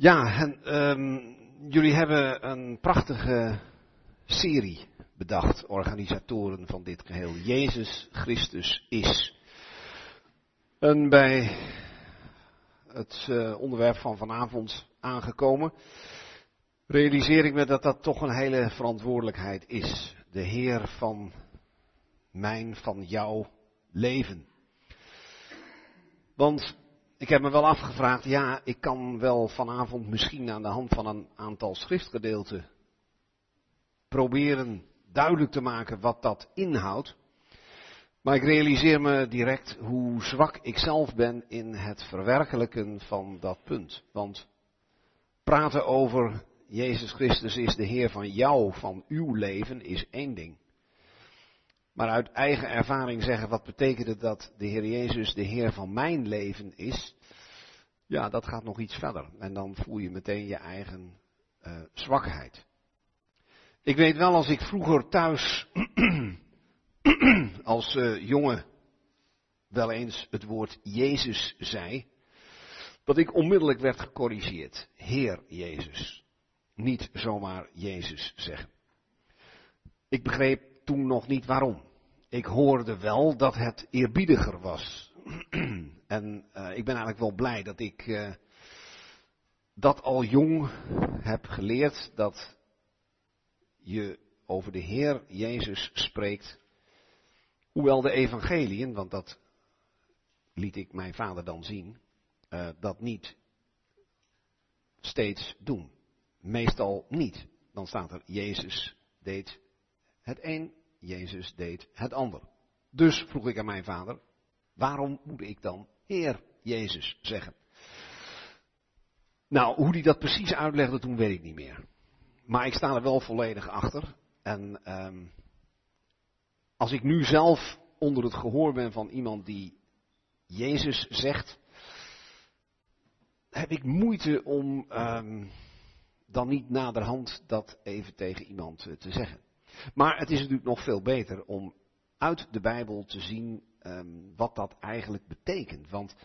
Ja, en, ehm, jullie hebben een prachtige serie bedacht, organisatoren van dit geheel. Jezus Christus is. En bij het uh, onderwerp van vanavond aangekomen, realiseer ik me dat dat toch een hele verantwoordelijkheid is. De Heer van mijn, van jouw leven. Want ik heb me wel afgevraagd, ja, ik kan wel vanavond misschien aan de hand van een aantal schriftgedeelten proberen duidelijk te maken wat dat inhoudt. Maar ik realiseer me direct hoe zwak ik zelf ben in het verwerkelijken van dat punt. Want praten over Jezus Christus is de Heer van jou, van uw leven, is één ding. Maar uit eigen ervaring zeggen, wat betekent het dat de Heer Jezus de Heer van mijn leven is? Ja, dat gaat nog iets verder. En dan voel je meteen je eigen uh, zwakheid. Ik weet wel, als ik vroeger thuis als uh, jongen wel eens het woord Jezus zei, dat ik onmiddellijk werd gecorrigeerd. Heer Jezus. Niet zomaar Jezus zeggen. Ik begreep toen nog niet waarom. Ik hoorde wel dat het eerbiediger was. en uh, ik ben eigenlijk wel blij dat ik uh, dat al jong heb geleerd, dat je over de Heer Jezus spreekt. Hoewel de evangeliën, want dat liet ik mijn vader dan zien, uh, dat niet steeds doen. Meestal niet. Dan staat er Jezus deed het een, Jezus deed het ander. Dus vroeg ik aan mijn vader, waarom moet ik dan Heer Jezus zeggen? Nou, hoe hij dat precies uitlegde toen weet ik niet meer. Maar ik sta er wel volledig achter. En um, als ik nu zelf onder het gehoor ben van iemand die Jezus zegt, heb ik moeite om um, dan niet naderhand dat even tegen iemand te zeggen. Maar het is natuurlijk nog veel beter om uit de Bijbel te zien um, wat dat eigenlijk betekent. Want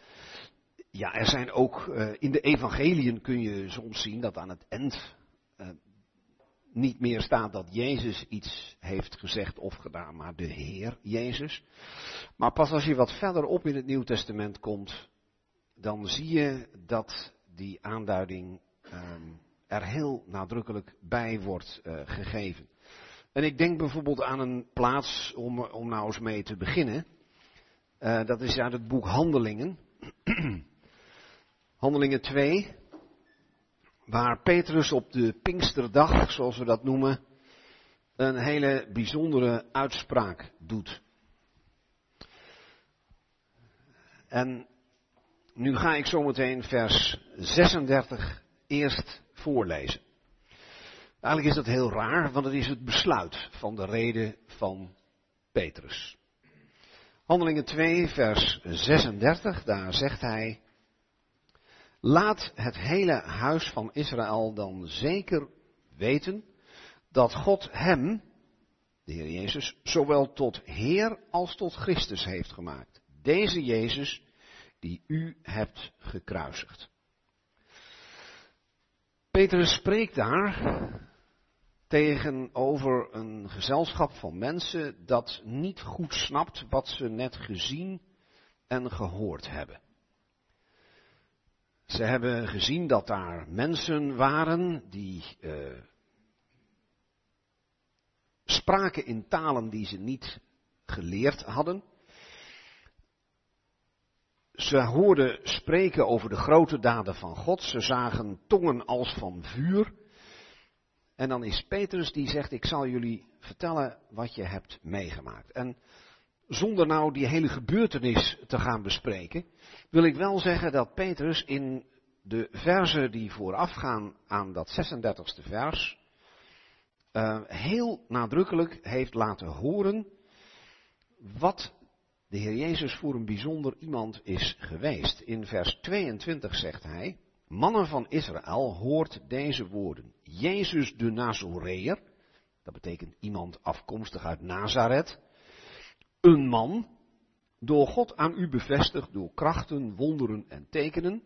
ja, er zijn ook uh, in de evangeliën kun je soms zien dat aan het eind uh, niet meer staat dat Jezus iets heeft gezegd of gedaan, maar de Heer Jezus. Maar pas als je wat verder op in het Nieuw Testament komt, dan zie je dat die aanduiding um, er heel nadrukkelijk bij wordt uh, gegeven. En ik denk bijvoorbeeld aan een plaats om, om nou eens mee te beginnen. Uh, dat is uit het boek Handelingen. Handelingen 2. Waar Petrus op de Pinksterdag, zoals we dat noemen, een hele bijzondere uitspraak doet. En nu ga ik zometeen vers 36 eerst voorlezen. Eigenlijk is dat heel raar, want het is het besluit van de reden van Petrus. Handelingen 2, vers 36, daar zegt hij, laat het hele huis van Israël dan zeker weten dat God hem, de Heer Jezus, zowel tot Heer als tot Christus heeft gemaakt. Deze Jezus die u hebt gekruisigd. Petrus spreekt daar tegenover een gezelschap van mensen dat niet goed snapt wat ze net gezien en gehoord hebben. Ze hebben gezien dat daar mensen waren die uh, spraken in talen die ze niet geleerd hadden. Ze hoorden spreken over de grote daden van God. Ze zagen tongen als van vuur. En dan is Petrus die zegt, ik zal jullie vertellen wat je hebt meegemaakt. En zonder nou die hele gebeurtenis te gaan bespreken, wil ik wel zeggen dat Petrus in de verzen die voorafgaan aan dat 36e vers, uh, heel nadrukkelijk heeft laten horen wat de Heer Jezus voor een bijzonder iemand is geweest. In vers 22 zegt hij, Mannen van Israël, hoort deze woorden. Jezus de Nazoreër, dat betekent iemand afkomstig uit Nazareth, een man, door God aan u bevestigd door krachten, wonderen en tekenen,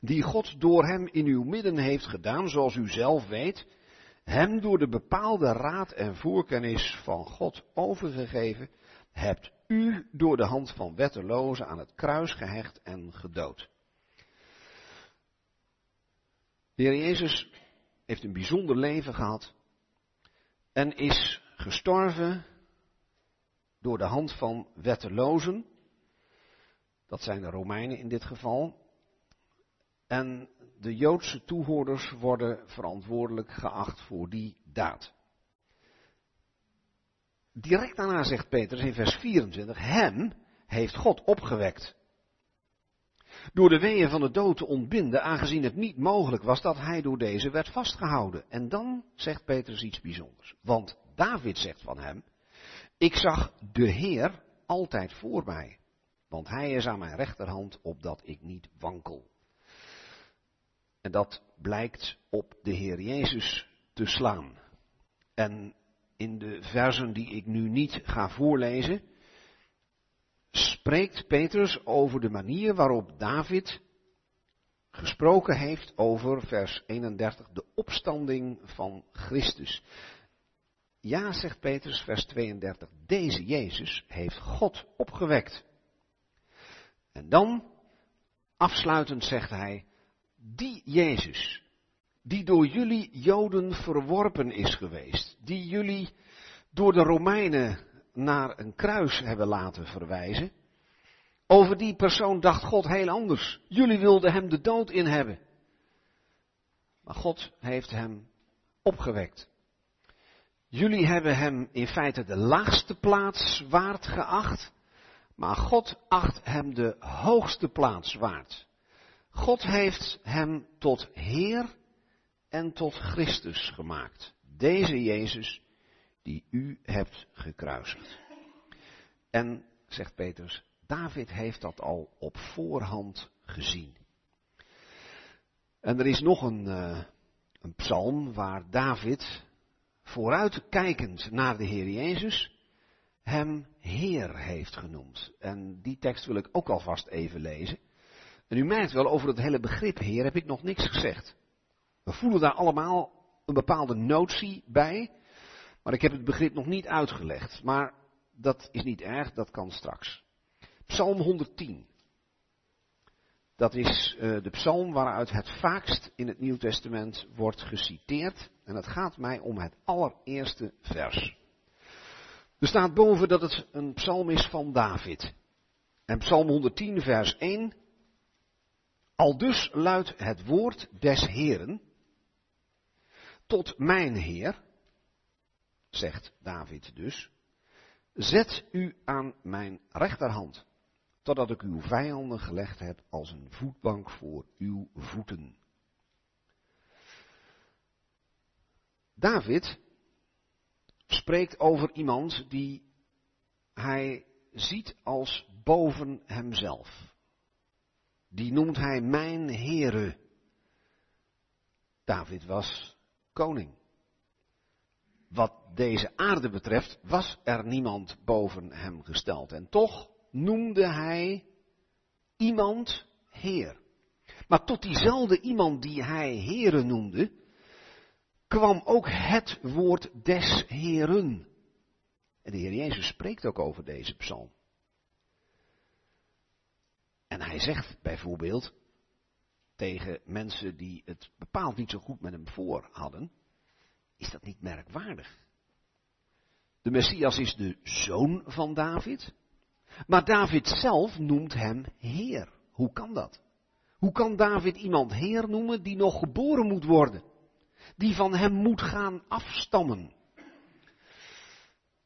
die God door hem in uw midden heeft gedaan, zoals u zelf weet, hem door de bepaalde raad en voorkennis van God overgegeven, hebt u door de hand van wettelozen aan het kruis gehecht en gedood. De Heer Jezus heeft een bijzonder leven gehad en is gestorven door de hand van wettelozen. Dat zijn de Romeinen in dit geval. En de Joodse toehoorders worden verantwoordelijk geacht voor die daad. Direct daarna zegt Petrus in vers 24, hem heeft God opgewekt. Door de weeën van de dood te ontbinden, aangezien het niet mogelijk was dat hij door deze werd vastgehouden. En dan zegt Petrus iets bijzonders. Want David zegt van hem, ik zag de Heer altijd voor mij, want hij is aan mijn rechterhand opdat ik niet wankel. En dat blijkt op de Heer Jezus te slaan. En in de versen die ik nu niet ga voorlezen, spreekt Petrus over de manier waarop David gesproken heeft over vers 31, de opstanding van Christus. Ja, zegt Petrus, vers 32, deze Jezus heeft God opgewekt. En dan, afsluitend zegt hij, die Jezus, die door jullie Joden verworpen is geweest, die jullie door de Romeinen naar een kruis hebben laten verwijzen, over die persoon dacht God heel anders. Jullie wilden hem de dood in hebben. Maar God heeft hem opgewekt. Jullie hebben hem in feite de laagste plaats waard geacht, maar God acht hem de hoogste plaats waard. God heeft hem tot Heer en tot Christus gemaakt. Deze Jezus die u hebt gekruisigd. En, zegt Petrus, David heeft dat al op voorhand gezien. En er is nog een, uh, een psalm waar David vooruitkijkend naar de Heer Jezus hem Heer heeft genoemd. En die tekst wil ik ook alvast even lezen. En u merkt wel, over het hele begrip Heer heb ik nog niks gezegd. We voelen daar allemaal een bepaalde notie bij, maar ik heb het begrip nog niet uitgelegd. Maar dat is niet erg, dat kan straks. Psalm 110. Dat is uh, de psalm waaruit het vaakst in het Nieuw Testament wordt geciteerd. En het gaat mij om het allereerste vers. Er staat boven dat het een psalm is van David. En psalm 110 vers 1. Al dus luidt het woord des Heren tot mijn Heer, zegt David dus, zet u aan mijn rechterhand totdat ik uw vijanden gelegd heb als een voetbank voor uw voeten. David spreekt over iemand die hij ziet als boven hemzelf. Die noemt hij mijn Heere. David was koning. Wat deze aarde betreft was er niemand boven hem gesteld. En toch noemde hij iemand Heer. Maar tot diezelfde iemand die hij Heeren noemde, kwam ook het woord des Heeren. En de Heer Jezus spreekt ook over deze psalm. En hij zegt bijvoorbeeld tegen mensen die het bepaald niet zo goed met hem voor hadden, is dat niet merkwaardig? De Messias is de zoon van David. Maar David zelf noemt hem Heer. Hoe kan dat? Hoe kan David iemand Heer noemen die nog geboren moet worden? Die van hem moet gaan afstammen?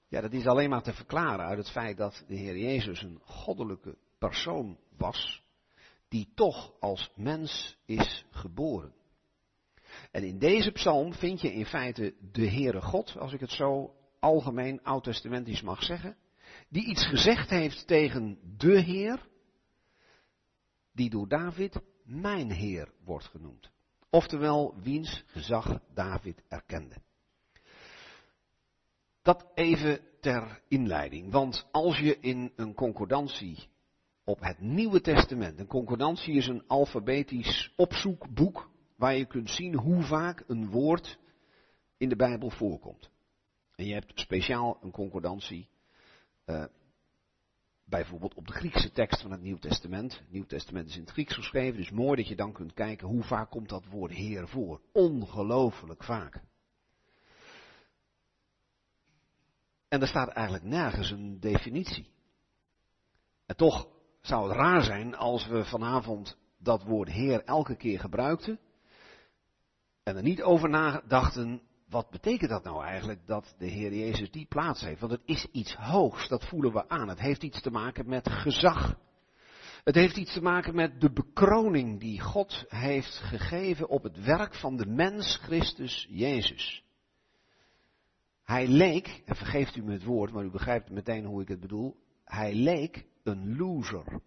Ja, dat is alleen maar te verklaren uit het feit dat de Heer Jezus een goddelijke persoon was, die toch als mens is geboren. En in deze psalm vind je in feite de Heere God, als ik het zo algemeen oud-testamentisch mag zeggen, die iets gezegd heeft tegen de Heer, die door David mijn Heer wordt genoemd. Oftewel, wiens gezag David erkende. Dat even ter inleiding, want als je in een concordantie op het Nieuwe Testament. Een concordantie is een alfabetisch opzoekboek waar je kunt zien hoe vaak een woord in de Bijbel voorkomt. En je hebt speciaal een concordantie uh, bijvoorbeeld op de Griekse tekst van het Nieuw Testament. Het Nieuw Testament is in het Grieks geschreven, dus mooi dat je dan kunt kijken hoe vaak komt dat woord Heer voor. Ongelooflijk vaak. En er staat eigenlijk nergens een definitie. En toch zou het raar zijn als we vanavond dat woord Heer elke keer gebruikten en er niet over nadachten wat betekent dat nou eigenlijk dat de Heer Jezus die plaats heeft? Want het is iets hoogs, dat voelen we aan. Het heeft iets te maken met gezag. Het heeft iets te maken met de bekroning die God heeft gegeven op het werk van de mens Christus Jezus. Hij leek, en vergeeft u me het woord, maar u begrijpt meteen hoe ik het bedoel, hij leek een loser.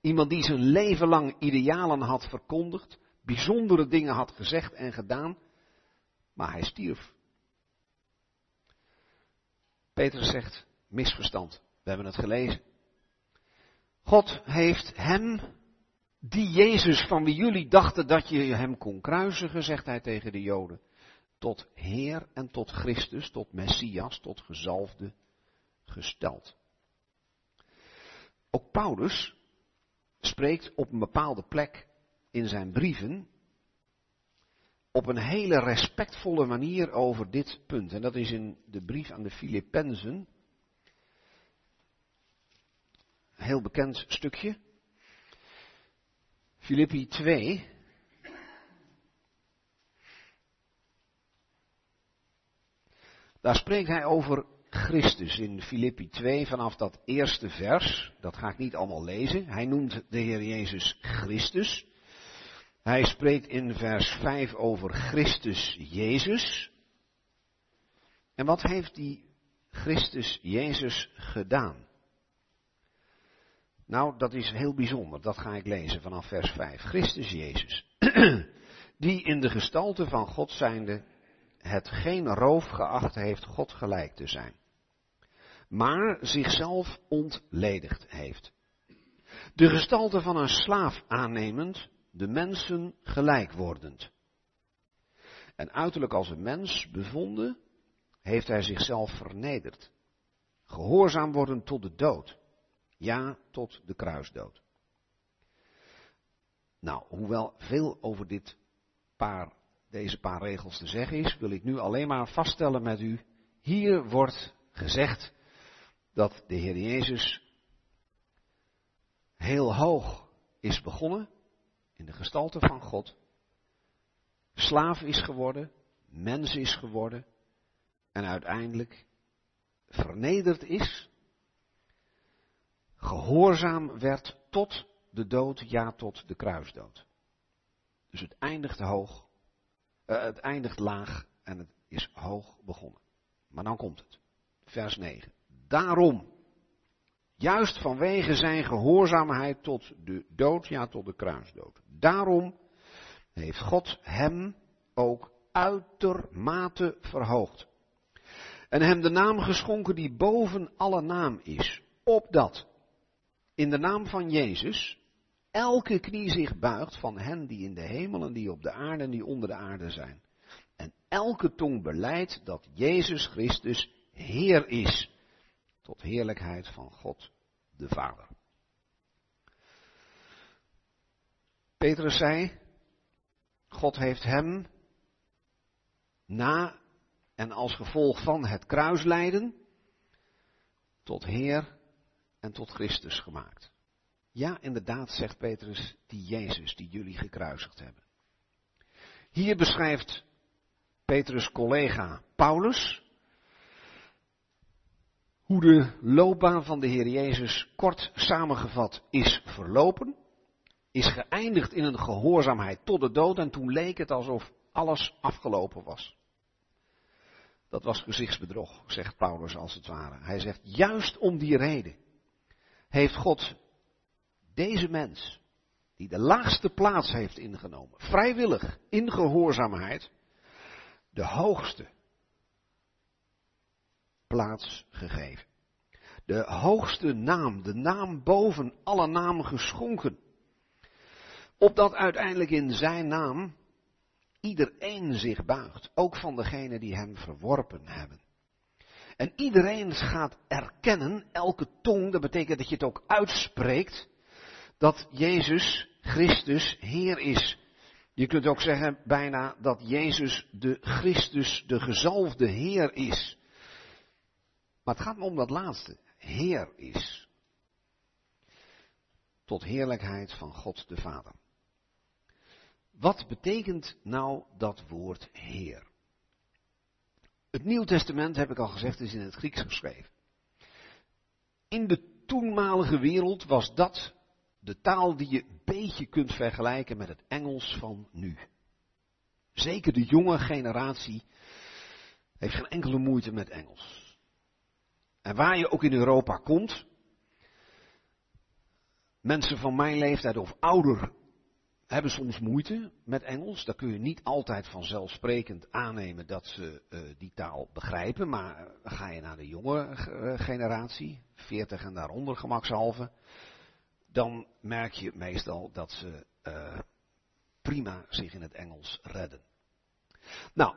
Iemand die zijn leven lang idealen had verkondigd, bijzondere dingen had gezegd en gedaan, maar hij stierf. Petrus zegt, misverstand. We hebben het gelezen. God heeft hem, die Jezus van wie jullie dachten dat je hem kon kruisigen, zegt hij tegen de Joden, tot Heer en tot Christus, tot Messias, tot gezalfde gesteld. Ook Paulus spreekt op een bepaalde plek in zijn brieven op een hele respectvolle manier over dit punt. En dat is in de brief aan de Filippenzen. Heel bekend stukje. Filippi 2. Daar spreekt hij over Christus in Filippi 2 vanaf dat eerste vers. Dat ga ik niet allemaal lezen. Hij noemt de Heer Jezus Christus. Hij spreekt in vers 5 over Christus Jezus. En wat heeft die Christus Jezus gedaan? Nou, dat is heel bijzonder. Dat ga ik lezen vanaf vers 5. Christus Jezus. Die in de gestalte van God zijnde het geen roof geacht heeft God gelijk te zijn. Maar zichzelf ontledigd heeft. De gestalte van een slaaf aannemend de mensen gelijk wordend. En uiterlijk als een mens bevonden, heeft hij zichzelf vernederd. Gehoorzaam worden tot de dood. Ja, tot de kruisdood. Nou, hoewel veel over dit paar, deze paar regels te zeggen is, wil ik nu alleen maar vaststellen met u. Hier wordt gezegd dat de Heer Jezus heel hoog is begonnen in de gestalte van God, slaaf is geworden, mens is geworden en uiteindelijk vernederd is, gehoorzaam werd tot de dood, ja tot de kruisdood. Dus het eindigt hoog, uh, het eindigt laag en het is hoog begonnen. Maar dan komt het. Vers 9. Daarom, juist vanwege zijn gehoorzaamheid tot de dood, ja tot de kruisdood. Daarom heeft God hem ook uitermate verhoogd. En hem de naam geschonken die boven alle naam is. Opdat in de naam van Jezus elke knie zich buigt van hen die in de hemel en die op de aarde en die onder de aarde zijn. En elke tong beleidt dat Jezus Christus Heer is. Tot heerlijkheid van God de Vader. Petrus zei, God heeft hem na en als gevolg van het kruislijden tot Heer en tot Christus gemaakt. Ja, inderdaad, zegt Petrus, die Jezus die jullie gekruisigd hebben. Hier beschrijft Petrus' collega Paulus hoe de loopbaan van de Heer Jezus kort samengevat is verlopen is geëindigd in een gehoorzaamheid tot de dood en toen leek het alsof alles afgelopen was. Dat was gezichtsbedrog, zegt Paulus als het ware. Hij zegt, juist om die reden heeft God deze mens, die de laagste plaats heeft ingenomen, vrijwillig, in gehoorzaamheid, de hoogste plaats gegeven. De hoogste naam, de naam boven alle namen geschonken. Opdat uiteindelijk in zijn naam iedereen zich buigt, ook van degenen die hem verworpen hebben. En iedereen gaat erkennen, elke tong, dat betekent dat je het ook uitspreekt, dat Jezus Christus Heer is. Je kunt ook zeggen bijna dat Jezus de Christus, de gezalfde Heer is. Maar het gaat me om dat laatste. Heer is. Tot heerlijkheid van God de Vader. Wat betekent nou dat woord Heer? Het Nieuw Testament, heb ik al gezegd, is in het Grieks geschreven. In de toenmalige wereld was dat de taal die je een beetje kunt vergelijken met het Engels van nu. Zeker de jonge generatie heeft geen enkele moeite met Engels. En waar je ook in Europa komt, mensen van mijn leeftijd of ouder hebben soms moeite met Engels. Daar kun je niet altijd vanzelfsprekend aannemen dat ze uh, die taal begrijpen. Maar ga je naar de jonge uh, generatie, 40 en daaronder gemakshalve, dan merk je meestal dat ze prima zich in het Engels redden. Nou,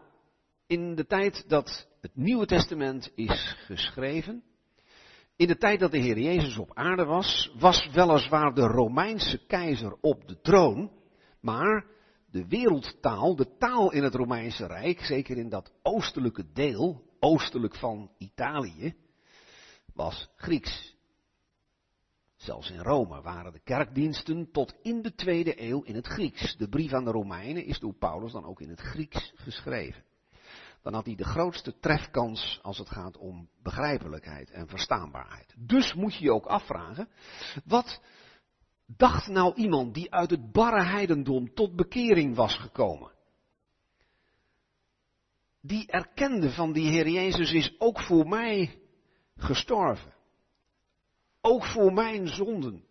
in de tijd dat het Nieuwe Testament is geschreven, in de tijd dat de Heer Jezus op aarde was, was weliswaar de Romeinse keizer op de troon, maar de wereldtaal, de taal in het Romeinse Rijk, zeker in dat oostelijke deel, oostelijk van Italië, was Grieks. Zelfs in Rome waren de kerkdiensten tot in de tweede eeuw in het Grieks. De brief aan de Romeinen is door Paulus dan ook in het Grieks geschreven. Dan had hij de grootste trefkans als het gaat om begrijpelijkheid en verstaanbaarheid. Dus moet je je ook afvragen, wat dacht nou iemand die uit het barre heidendom tot bekering was gekomen? Die erkende van die Heer Jezus is ook voor mij gestorven. Ook voor mijn zonden.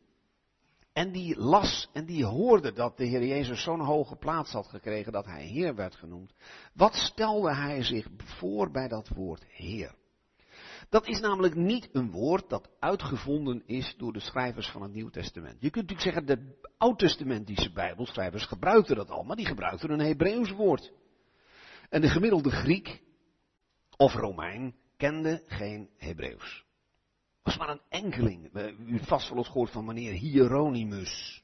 En die las en die hoorde dat de Heer Jezus zo'n hoge plaats had gekregen dat hij Heer werd genoemd. Wat stelde hij zich voor bij dat woord Heer? Dat is namelijk niet een woord dat uitgevonden is door de schrijvers van het Nieuw Testament. Je kunt natuurlijk zeggen, de Oud-testamentische Bijbelschrijvers gebruikten dat al, maar die gebruikten een Hebreeuws woord. En de gemiddelde Griek of Romein kende geen Hebreeuws. Was maar een enkeling. U vast wel eens gehoord van meneer Hieronymus.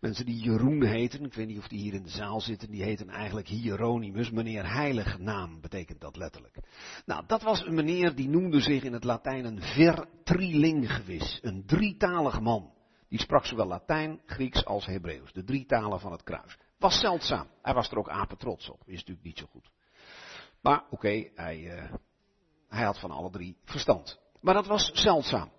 Mensen die Jeroen heten, ik weet niet of die hier in de zaal zitten, die heten eigenlijk Hieronymus. Meneer heilige naam betekent dat letterlijk. Nou, dat was een meneer die noemde zich in het Latijn een vertrilinguis, een drietalig man. Die sprak zowel Latijn, Grieks als Hebreeuws, de drie talen van het kruis. Was zeldzaam. Hij was er ook apen trots op, is natuurlijk niet zo goed. Maar oké, hij, uh, hij had van alle drie verstand. Maar dat was zeldzaam.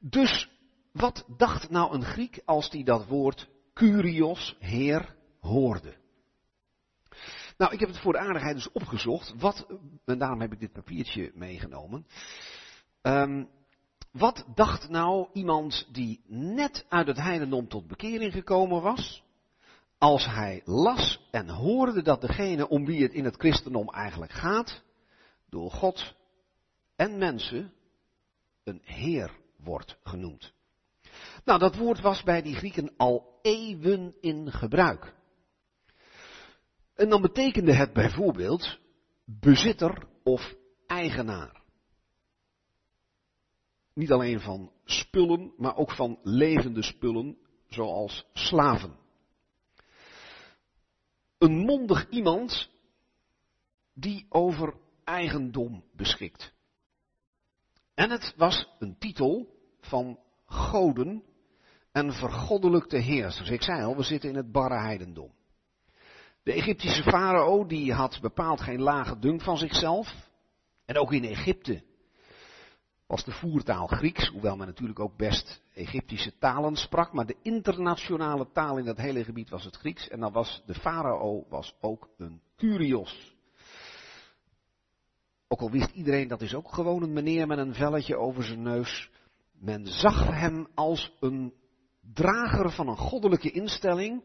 Dus wat dacht nou een Griek als die dat woord Curios, Heer, hoorde. Nou, ik heb het voor de aardigheid dus opgezocht. Wat, en daarom heb ik dit papiertje meegenomen. Um, wat dacht nou iemand die net uit het heidendom tot bekering gekomen was, als hij las en hoorde dat degene om wie het in het christendom eigenlijk gaat, door God en mensen een Heer wordt genoemd? Nou, dat woord was bij die Grieken al eeuwen in gebruik. En dan betekende het bijvoorbeeld bezitter of eigenaar. Niet alleen van spullen, maar ook van levende spullen, zoals slaven. Een mondig iemand die over eigendom beschikt. En het was een titel van goden en vergoddelijkte heersers. Ik zei al, we zitten in het barre heidendom. De Egyptische farao, die had bepaald geen lage dunk van zichzelf. En ook in Egypte was de voertaal Grieks, hoewel men natuurlijk ook best Egyptische talen sprak, maar de internationale taal in dat hele gebied was het Grieks. En dan was de farao was ook een curios. Ook al wist iedereen, dat is ook gewoon een meneer met een velletje over zijn neus. Men zag hem als een drager van een goddelijke instelling.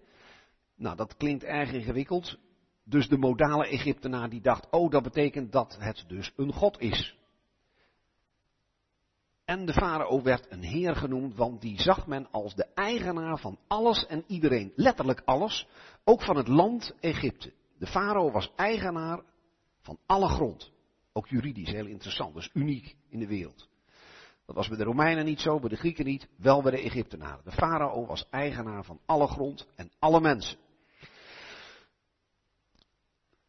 Nou, dat klinkt erg ingewikkeld. Dus de modale Egyptenaar die dacht, oh, dat betekent dat het dus een god is. En de farao werd een heer genoemd, want die zag men als de eigenaar van alles en iedereen. Letterlijk alles, ook van het land Egypte. De farao was eigenaar van alle grond. Ook juridisch, heel interessant, dus uniek in de wereld. Dat was bij de Romeinen niet zo, bij de Grieken niet, wel bij de Egyptenaren. De farao was eigenaar van alle grond en alle mensen.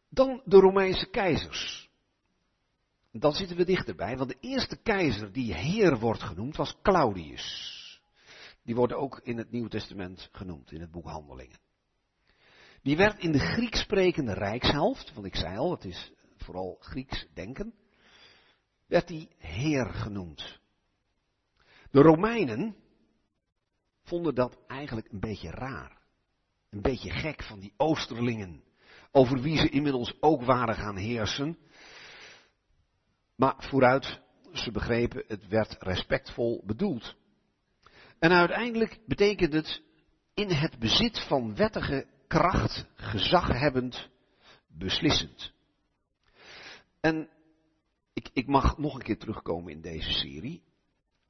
Dan de Romeinse keizers. Dan zitten we dichterbij, want de eerste keizer die heer wordt genoemd was Claudius. Die wordt ook in het Nieuw Testament genoemd, in het boek Handelingen. Die werd in de Grieks sprekende rijkshelft, want ik zei al, het is vooral Grieks denken, werd hij heer genoemd. De Romeinen vonden dat eigenlijk een beetje raar. Een beetje gek van die Oosterlingen, over wie ze inmiddels ook waren gaan heersen. Maar vooruit, ze begrepen, het werd respectvol bedoeld. En uiteindelijk betekent het in het bezit van wettige kracht, gezaghebbend, beslissend. En ik, ik mag nog een keer terugkomen in deze serie.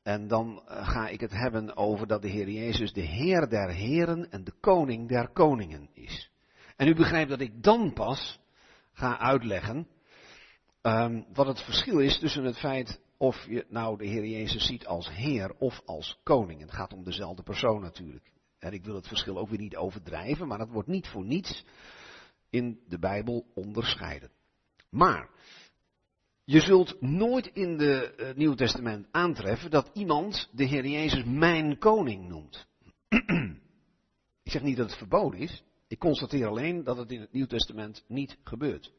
En dan eh, ga ik het hebben over dat de Heer Jezus de Heer der Heren en de Koning der Koningen is. En u begrijpt dat ik dan pas ga uitleggen um, wat het verschil is tussen het feit of je nou de Heer Jezus ziet als Heer of als Koning. Het gaat om dezelfde persoon natuurlijk. En ik wil het verschil ook weer niet overdrijven, maar dat wordt niet voor niets in de Bijbel onderscheiden. Maar je zult nooit in het uh, Nieuwe Testament aantreffen dat iemand de Heer Jezus mijn koning noemt. ik zeg niet dat het verboden is. Ik constateer alleen dat het in het Nieuw Testament niet gebeurt.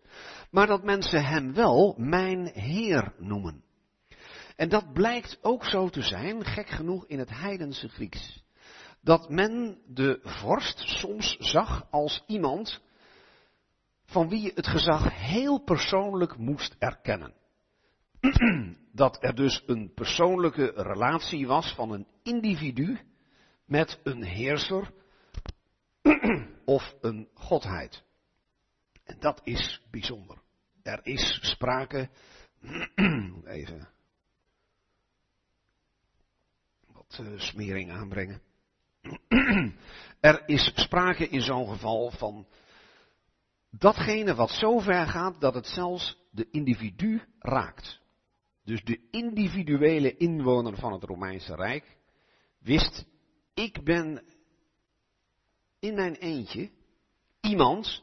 Maar dat mensen hem wel mijn Heer noemen. En dat blijkt ook zo te zijn, gek genoeg, in het heidense Grieks. Dat men de vorst soms zag als iemand van wie je het gezag heel persoonlijk moest erkennen. Dat er dus een persoonlijke relatie was van een individu met een heerser of een godheid. En dat is bijzonder. Er is sprake, even wat uh, smering aanbrengen. er is sprake in zo'n geval van datgene wat zo ver gaat dat het zelfs de individu raakt. Dus de individuele inwoner van het Romeinse Rijk wist, ik ben in mijn eentje iemand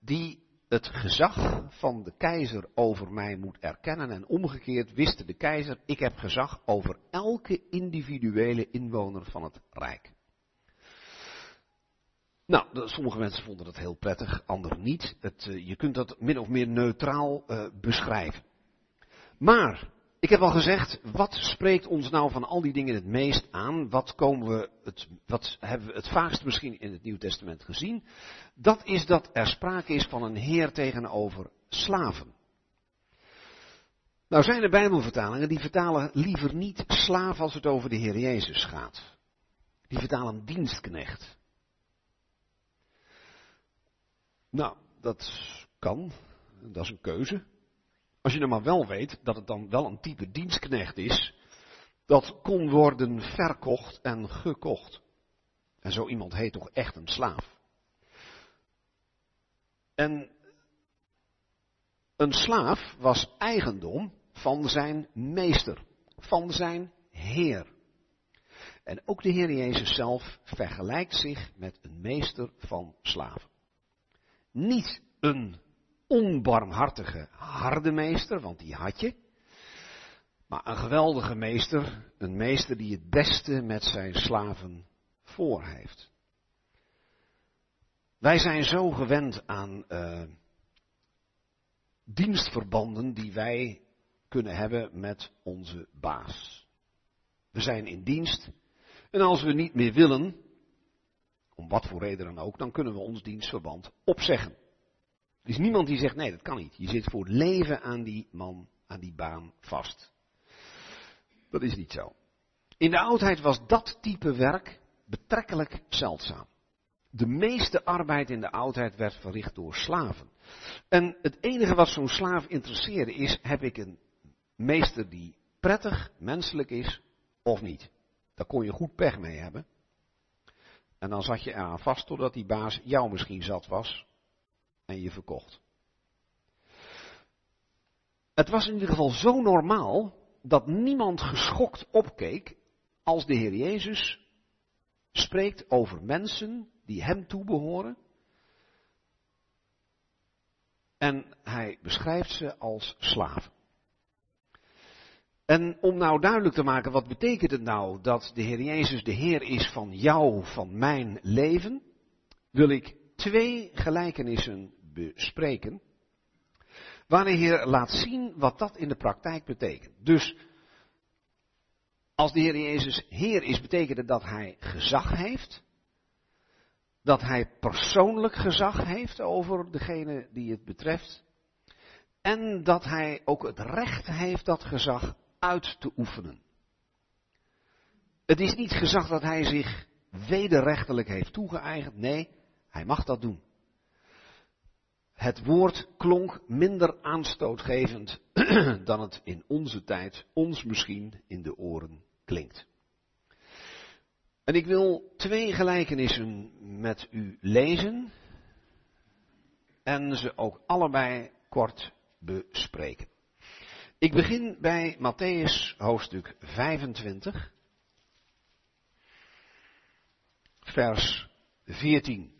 die het gezag van de keizer over mij moet erkennen. En omgekeerd wist de keizer, ik heb gezag over elke individuele inwoner van het Rijk. Nou, sommige mensen vonden dat heel prettig, anderen niet. Het, uh, je kunt dat min of meer neutraal uh, beschrijven. Maar, ik heb al gezegd, wat spreekt ons nou van al die dingen het meest aan? Wat, komen we het, wat hebben we het vaakst misschien in het Nieuw Testament gezien? Dat is dat er sprake is van een heer tegenover slaven. Nou zijn er Bijbelvertalingen die vertalen liever niet slaaf als het over de Heer Jezus gaat. Die vertalen dienstknecht. Nou, dat kan. Dat is een keuze. Als je nou maar wel weet dat het dan wel een type dienstknecht is, dat kon worden verkocht en gekocht. En zo iemand heet toch echt een slaaf. En een slaaf was eigendom van zijn meester, van zijn heer. En ook de Heer Jezus zelf vergelijkt zich met een meester van slaven. Niet een onbarmhartige harde meester, want die had je. Maar een geweldige meester, een meester die het beste met zijn slaven voor heeft. Wij zijn zo gewend aan uh, dienstverbanden die wij kunnen hebben met onze baas. We zijn in dienst en als we niet meer willen, om wat voor reden dan ook, dan kunnen we ons dienstverband opzeggen. Er is niemand die zegt, nee, dat kan niet. Je zit voor het leven aan die man, aan die baan vast. Dat is niet zo. In de oudheid was dat type werk betrekkelijk zeldzaam. De meeste arbeid in de oudheid werd verricht door slaven. En het enige wat zo'n slaaf interesseerde is, heb ik een meester die prettig, menselijk is of niet. Daar kon je goed pech mee hebben. En dan zat je eraan vast totdat die baas jou misschien zat was en je verkocht. Het was in ieder geval zo normaal dat niemand geschokt opkeek als de Heer Jezus spreekt over mensen die hem toebehoren. En hij beschrijft ze als slaven. En om nou duidelijk te maken, wat betekent het nou dat de Heer Jezus de Heer is van jou, van mijn leven, wil ik twee gelijkenissen bespreken, waar de Heer laat zien wat dat in de praktijk betekent. Dus, als de Heer Jezus Heer is, betekent het dat Hij gezag heeft, dat Hij persoonlijk gezag heeft over degene die het betreft, en dat Hij ook het recht heeft dat gezag uit te oefenen. Het is niet gezag dat hij zich wederrechtelijk heeft toegeëigend. Nee, hij mag dat doen. Het woord klonk minder aanstootgevend dan het in onze tijd ons misschien in de oren klinkt. En ik wil twee gelijkenissen met u lezen en ze ook allebei kort bespreken. Ik begin bij Matthäus hoofdstuk 25, vers 14.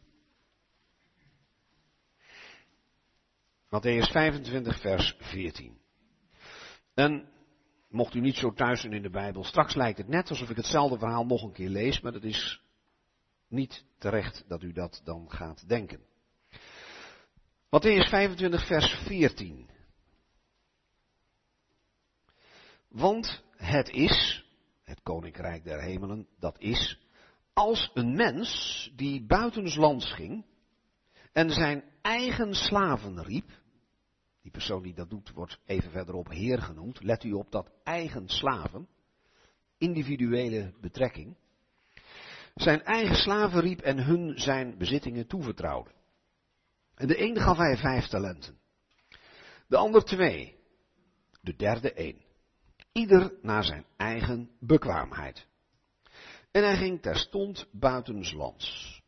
Matthäus 25, vers 14. En mocht u niet zo thuis zijn in de Bijbel, straks lijkt het net alsof ik hetzelfde verhaal nog een keer lees, maar dat is niet terecht dat u dat dan gaat denken. Matthäus 25, vers 14. Want het is, het koninkrijk der hemelen, dat is, als een mens die buitenslands ging en zijn eigen slaven riep, die persoon die dat doet wordt even verderop heer genoemd, let u op dat eigen slaven, individuele betrekking, zijn eigen slaven riep en hun zijn bezittingen toevertrouwde. En de een gaf hij vijf talenten, de ander twee, de derde één ieder naar zijn eigen bekwaamheid. En hij ging terstond buitenslands.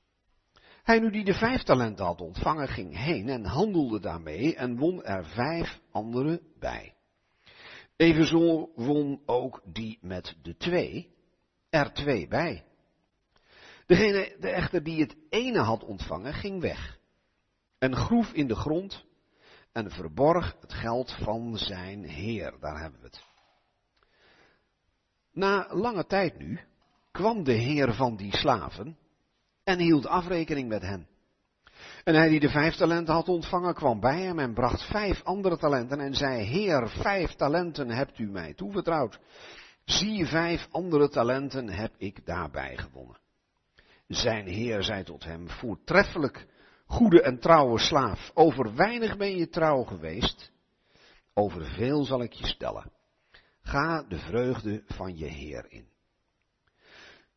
Hij nu die de vijf talenten had ontvangen, ging heen en handelde daarmee en won er vijf andere bij. Evenzo won ook die met de twee er twee bij. Degene de echter die het ene had ontvangen, ging weg en groef in de grond en verborg het geld van zijn heer. Daar hebben we het. Na lange tijd nu kwam de heer van die slaven en hield afrekening met hen. En hij die de vijf talenten had ontvangen kwam bij hem en bracht vijf andere talenten en zei, Heer, vijf talenten hebt u mij toevertrouwd. Zie, vijf andere talenten heb ik daarbij gewonnen. Zijn heer zei tot hem, voortreffelijk, goede en trouwe slaaf, over weinig ben je trouw geweest, over veel zal ik je stellen. Ga de vreugde van je Heer in.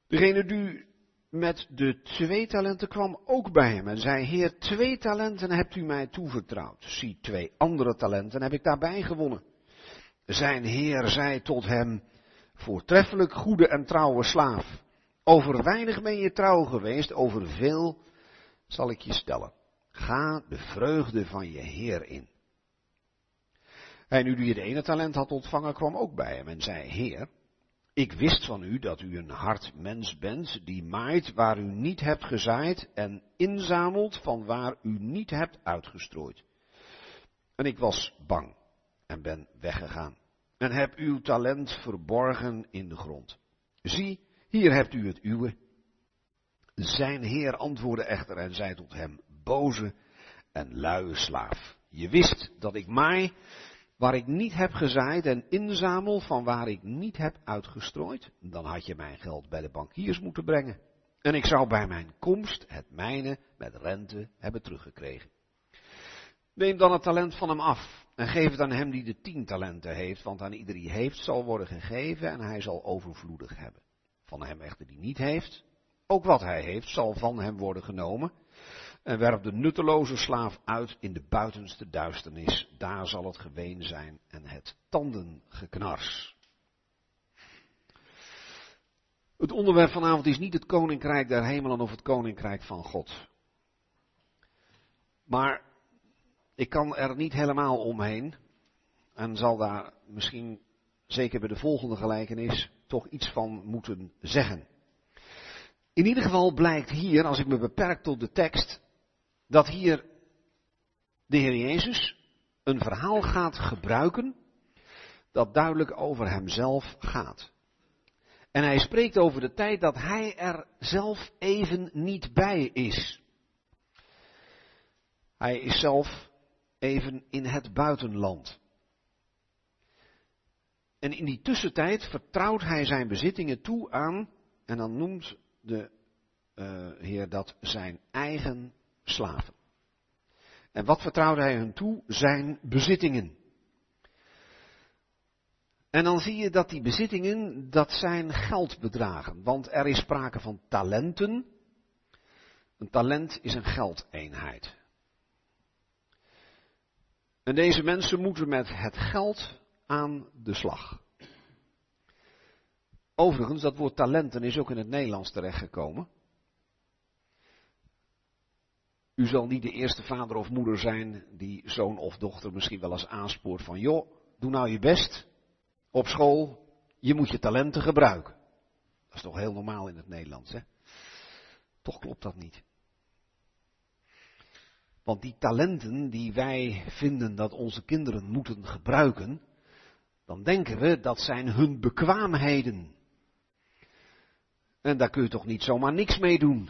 Degene die met de twee talenten kwam ook bij hem en zei, Heer, twee talenten hebt u mij toevertrouwd. Zie, twee andere talenten heb ik daarbij gewonnen. Zijn Heer zei tot hem, voortreffelijk goede en trouwe slaaf. Over weinig ben je trouw geweest, over veel zal ik je stellen. Ga de vreugde van je Heer in. Hij nu die het ene talent had ontvangen, kwam ook bij hem en zei, Heer, ik wist van u dat u een hard mens bent, die maait waar u niet hebt gezaaid en inzamelt van waar u niet hebt uitgestrooid. En ik was bang en ben weggegaan en heb uw talent verborgen in de grond. Zie, hier hebt u het uwe. Zijn heer antwoordde echter en zei tot hem, boze en luie slaaf. Je wist dat ik maai waar ik niet heb gezaaid en inzamel van waar ik niet heb uitgestrooid, dan had je mijn geld bij de bankiers moeten brengen. En ik zou bij mijn komst het mijne met rente hebben teruggekregen. Neem dan het talent van hem af en geef het aan hem die de tien talenten heeft, want aan ieder die heeft zal worden gegeven en hij zal overvloedig hebben. Van hem echter die niet heeft, ook wat hij heeft zal van hem worden genomen en werp de nutteloze slaaf uit in de buitenste duisternis. Daar zal het geween zijn en het tandengeknars. Het onderwerp vanavond is niet het koninkrijk der hemelen of het koninkrijk van God. Maar ik kan er niet helemaal omheen en zal daar misschien, zeker bij de volgende gelijkenis, toch iets van moeten zeggen. In ieder geval blijkt hier, als ik me beperk tot de tekst, dat hier de Heer Jezus een verhaal gaat gebruiken dat duidelijk over hemzelf gaat. En hij spreekt over de tijd dat hij er zelf even niet bij is. Hij is zelf even in het buitenland. En in die tussentijd vertrouwt hij zijn bezittingen toe aan, en dan noemt de uh, Heer dat zijn eigen slaven. En wat vertrouwde hij hun toe? Zijn bezittingen. En dan zie je dat die bezittingen, dat zijn geldbedragen. Want er is sprake van talenten. Een talent is een geldeenheid. En deze mensen moeten met het geld aan de slag. Overigens, dat woord talenten is ook in het Nederlands terechtgekomen. U zal niet de eerste vader of moeder zijn die zoon of dochter misschien wel eens aanspoort van joh, doe nou je best op school, je moet je talenten gebruiken. Dat is toch heel normaal in het Nederlands, hè? Toch klopt dat niet. Want die talenten die wij vinden dat onze kinderen moeten gebruiken, dan denken we dat zijn hun bekwaamheden. En daar kun je toch niet zomaar niks mee doen.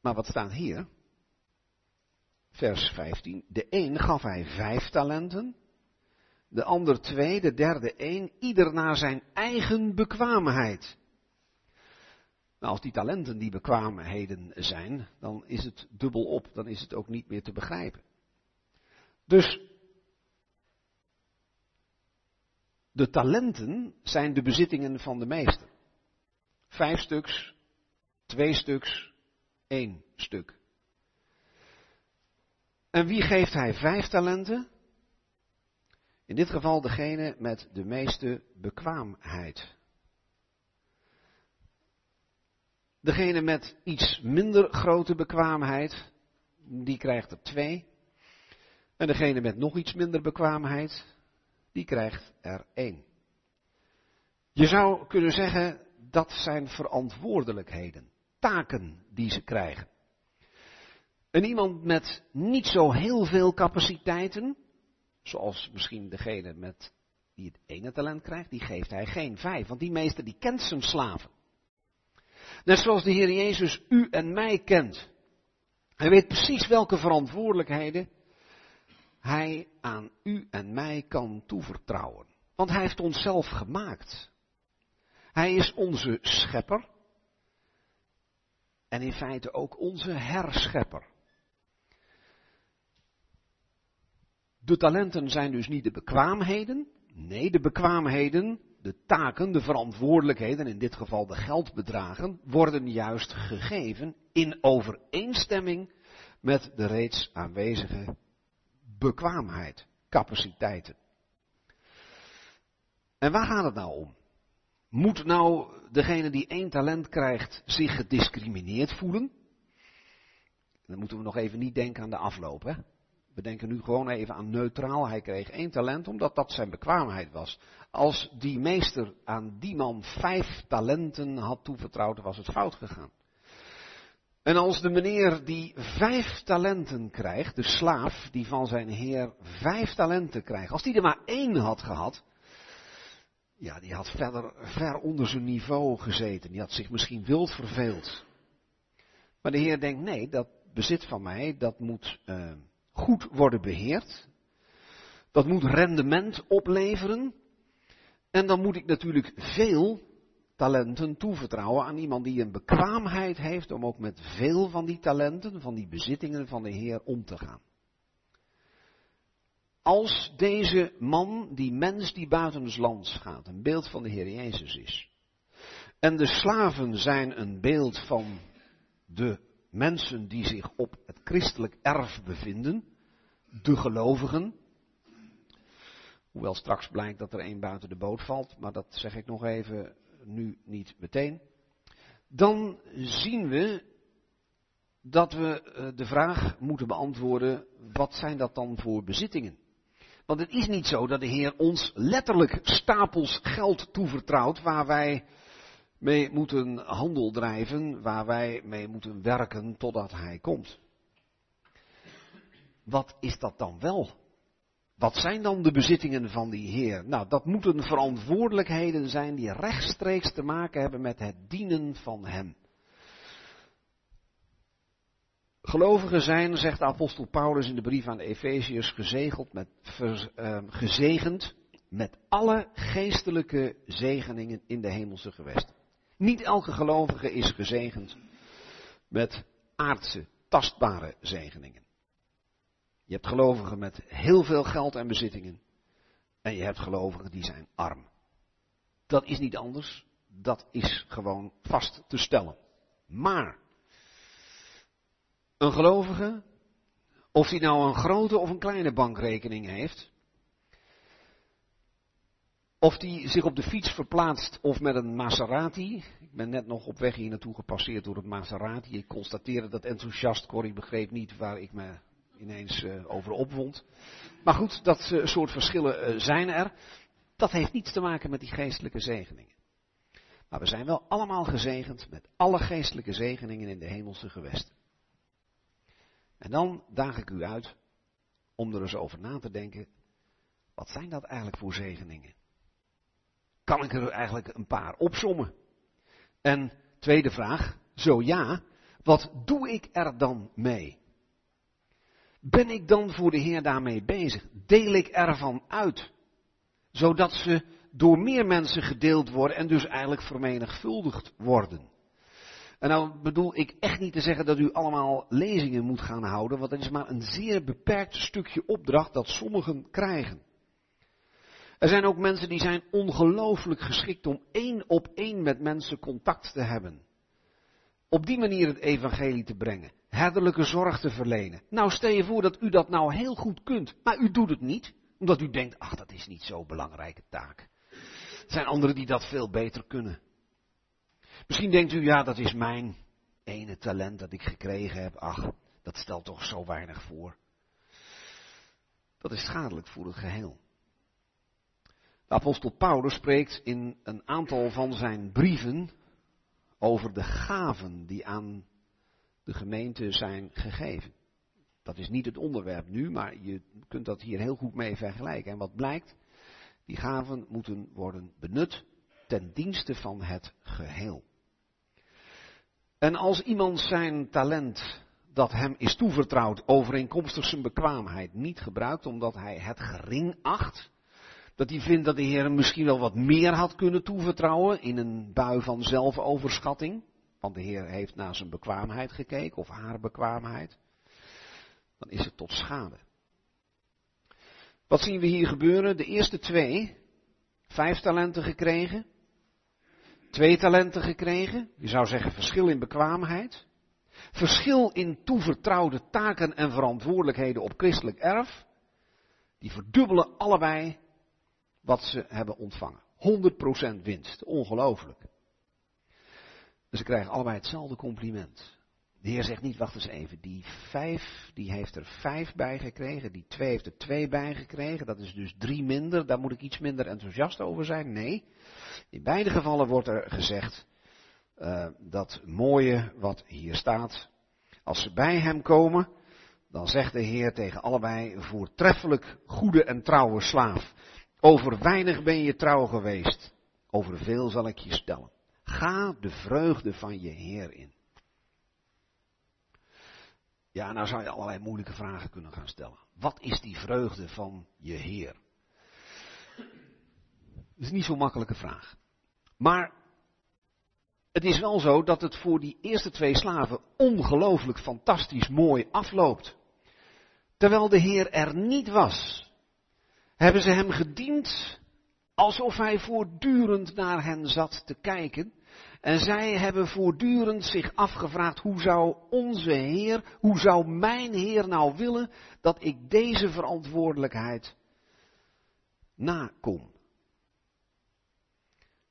Maar wat staat hier? Vers 15. De een gaf hij vijf talenten, de ander twee, de derde één, ieder naar zijn eigen bekwaamheid. Nou, als die talenten die bekwaamheden zijn, dan is het dubbel op, dan is het ook niet meer te begrijpen. Dus de talenten zijn de bezittingen van de meester. Vijf stuks, twee stuks, één stuk. En wie geeft hij vijf talenten? In dit geval degene met de meeste bekwaamheid. Degene met iets minder grote bekwaamheid, die krijgt er twee. En degene met nog iets minder bekwaamheid, die krijgt er één. Je zou kunnen zeggen, dat zijn verantwoordelijkheden, taken die ze krijgen. En iemand met niet zo heel veel capaciteiten, zoals misschien degene met die het ene talent krijgt, die geeft hij geen vijf, want die meester die kent zijn slaven. Net zoals de Heer Jezus u en mij kent. Hij weet precies welke verantwoordelijkheden hij aan u en mij kan toevertrouwen. Want hij heeft ons zelf gemaakt. Hij is onze schepper. En in feite ook onze herschepper. De talenten zijn dus niet de bekwaamheden. Nee, de bekwaamheden, de taken, de verantwoordelijkheden, in dit geval de geldbedragen, worden juist gegeven in overeenstemming met de reeds aanwezige bekwaamheid, capaciteiten. En waar gaat het nou om? Moet nou degene die één talent krijgt zich gediscrimineerd voelen? Dan moeten we nog even niet denken aan de afloop. Hè? We denken nu gewoon even aan neutraal. Hij kreeg één talent omdat dat zijn bekwaamheid was. Als die meester aan die man vijf talenten had toevertrouwd, was het fout gegaan. En als de meneer die vijf talenten krijgt, de slaaf die van zijn heer vijf talenten krijgt, als die er maar één had gehad, ja, die had verder ver onder zijn niveau gezeten. Die had zich misschien wild verveeld. Maar de heer denkt, nee, dat bezit van mij, dat moet uh, goed worden beheerd. Dat moet rendement opleveren. En dan moet ik natuurlijk veel talenten toevertrouwen aan iemand die een bekwaamheid heeft om ook met veel van die talenten, van die bezittingen van de Heer om te gaan. Als deze man, die mens die buiten het land gaat, een beeld van de Heer Jezus is. En de slaven zijn een beeld van de mensen die zich op het christelijk erf bevinden, de gelovigen. Hoewel straks blijkt dat er één buiten de boot valt, maar dat zeg ik nog even nu niet meteen. Dan zien we dat we eh, de vraag moeten beantwoorden, wat zijn dat dan voor bezittingen? Want het is niet zo dat de Heer ons letterlijk stapels geld toevertrouwt waar wij mee moeten handel drijven, waar wij mee moeten werken totdat Hij komt. Wat is dat dan wel? Wat zijn dan de bezittingen van die Heer? Nou, dat moeten verantwoordelijkheden zijn die rechtstreeks te maken hebben met het dienen van Hem. Gelovigen zijn, zegt de apostel Paulus in de brief aan de Efeziërs, met, uh, gezegend met alle geestelijke zegeningen in de hemelse gewesten. Niet elke gelovige is gezegend met aardse, tastbare zegeningen. Je hebt gelovigen met heel veel geld en bezittingen. En je hebt gelovigen die zijn arm. Dat is niet anders. Dat is gewoon vast te stellen. Maar een gelovige, of die nou een grote of een kleine bankrekening heeft, of die zich op de fiets verplaatst of met een Maserati. Ik ben net nog op weg hier naartoe gepasseerd door het Maserati. Ik constateerde dat enthousiast. Corrie begreep niet waar ik me ineens uh, over opwond. Maar goed, dat uh, soort verschillen uh, zijn er. Dat heeft niets te maken met die geestelijke zegeningen. Maar we zijn wel allemaal gezegend met alle geestelijke zegeningen in de hemelse gewesten. En dan daag ik u uit om er eens over na te denken. Wat zijn dat eigenlijk voor zegeningen? Kan ik er eigenlijk een paar opsommen? En tweede vraag, zo ja, wat doe ik er dan mee? Ben ik dan voor de Heer daarmee bezig? Deel ik ervan uit? Zodat ze door meer mensen gedeeld worden en dus eigenlijk vermenigvuldigd worden. En nou bedoel ik echt niet te zeggen dat u allemaal lezingen moet gaan houden, want dat is maar een zeer beperkt stukje opdracht dat sommigen krijgen. Er zijn ook mensen die zijn ongelooflijk geschikt om één op één met mensen contact te hebben. Op die manier het evangelie te brengen. Herderlijke zorg te verlenen. Nou stel je voor dat u dat nou heel goed kunt, maar u doet het niet. Omdat u denkt, ach dat is niet zo'n belangrijke taak. Er zijn anderen die dat veel beter kunnen. Misschien denkt u, ja dat is mijn ene talent dat ik gekregen heb. Ach, dat stelt toch zo weinig voor. Dat is schadelijk voor het geheel. De apostel Paulus spreekt in een aantal van zijn brieven over de gaven die aan de gemeente zijn gegeven. Dat is niet het onderwerp nu, maar je kunt dat hier heel goed mee vergelijken. En wat blijkt? Die gaven moeten worden benut ten dienste van het geheel. En als iemand zijn talent dat hem is toevertrouwd overeenkomstig zijn bekwaamheid niet gebruikt omdat hij het gering acht, dat hij vindt dat de Heer hem misschien wel wat meer had kunnen toevertrouwen in een bui van zelfoverschatting. Want de Heer heeft naar zijn bekwaamheid gekeken of haar bekwaamheid. Dan is het tot schade. Wat zien we hier gebeuren? De eerste twee, vijf talenten gekregen. Twee talenten gekregen. Je zou zeggen verschil in bekwaamheid. Verschil in toevertrouwde taken en verantwoordelijkheden op christelijk erf. Die verdubbelen allebei wat ze hebben ontvangen. 100% winst. Ongelooflijk. Dus ze krijgen allebei hetzelfde compliment. De Heer zegt niet, wacht eens even, die vijf, die heeft er vijf bij gekregen, die twee heeft er twee bij gekregen, dat is dus drie minder, daar moet ik iets minder enthousiast over zijn. Nee, in beide gevallen wordt er gezegd, uh, dat mooie wat hier staat, als ze bij hem komen, dan zegt de Heer tegen allebei, voortreffelijk goede en trouwe slaaf. Over weinig ben je trouw geweest. Over veel zal ik je stellen. Ga de vreugde van je Heer in. Ja, nou zou je allerlei moeilijke vragen kunnen gaan stellen. Wat is die vreugde van je Heer? Dat is niet zo'n makkelijke vraag. Maar het is wel zo dat het voor die eerste twee slaven ongelooflijk fantastisch mooi afloopt. Terwijl de Heer er niet was hebben ze hem gediend alsof hij voortdurend naar hen zat te kijken. En zij hebben voortdurend zich afgevraagd, hoe zou onze Heer, hoe zou mijn Heer nou willen dat ik deze verantwoordelijkheid nakom.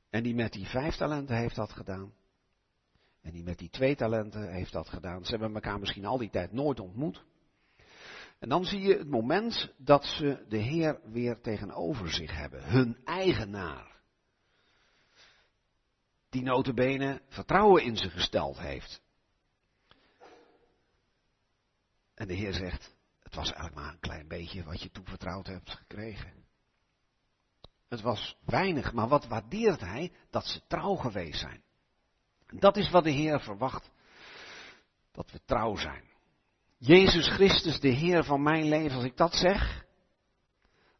En die met die vijf talenten heeft dat gedaan. En die met die twee talenten heeft dat gedaan. Ze hebben elkaar misschien al die tijd nooit ontmoet. En dan zie je het moment dat ze de Heer weer tegenover zich hebben. Hun eigenaar. Die notabene vertrouwen in ze gesteld heeft. En de Heer zegt, het was eigenlijk maar een klein beetje wat je toevertrouwd hebt gekregen. Het was weinig, maar wat waardeert hij? Dat ze trouw geweest zijn. Dat is wat de Heer verwacht. Dat we trouw zijn. Jezus Christus, de Heer van mijn leven, als ik dat zeg,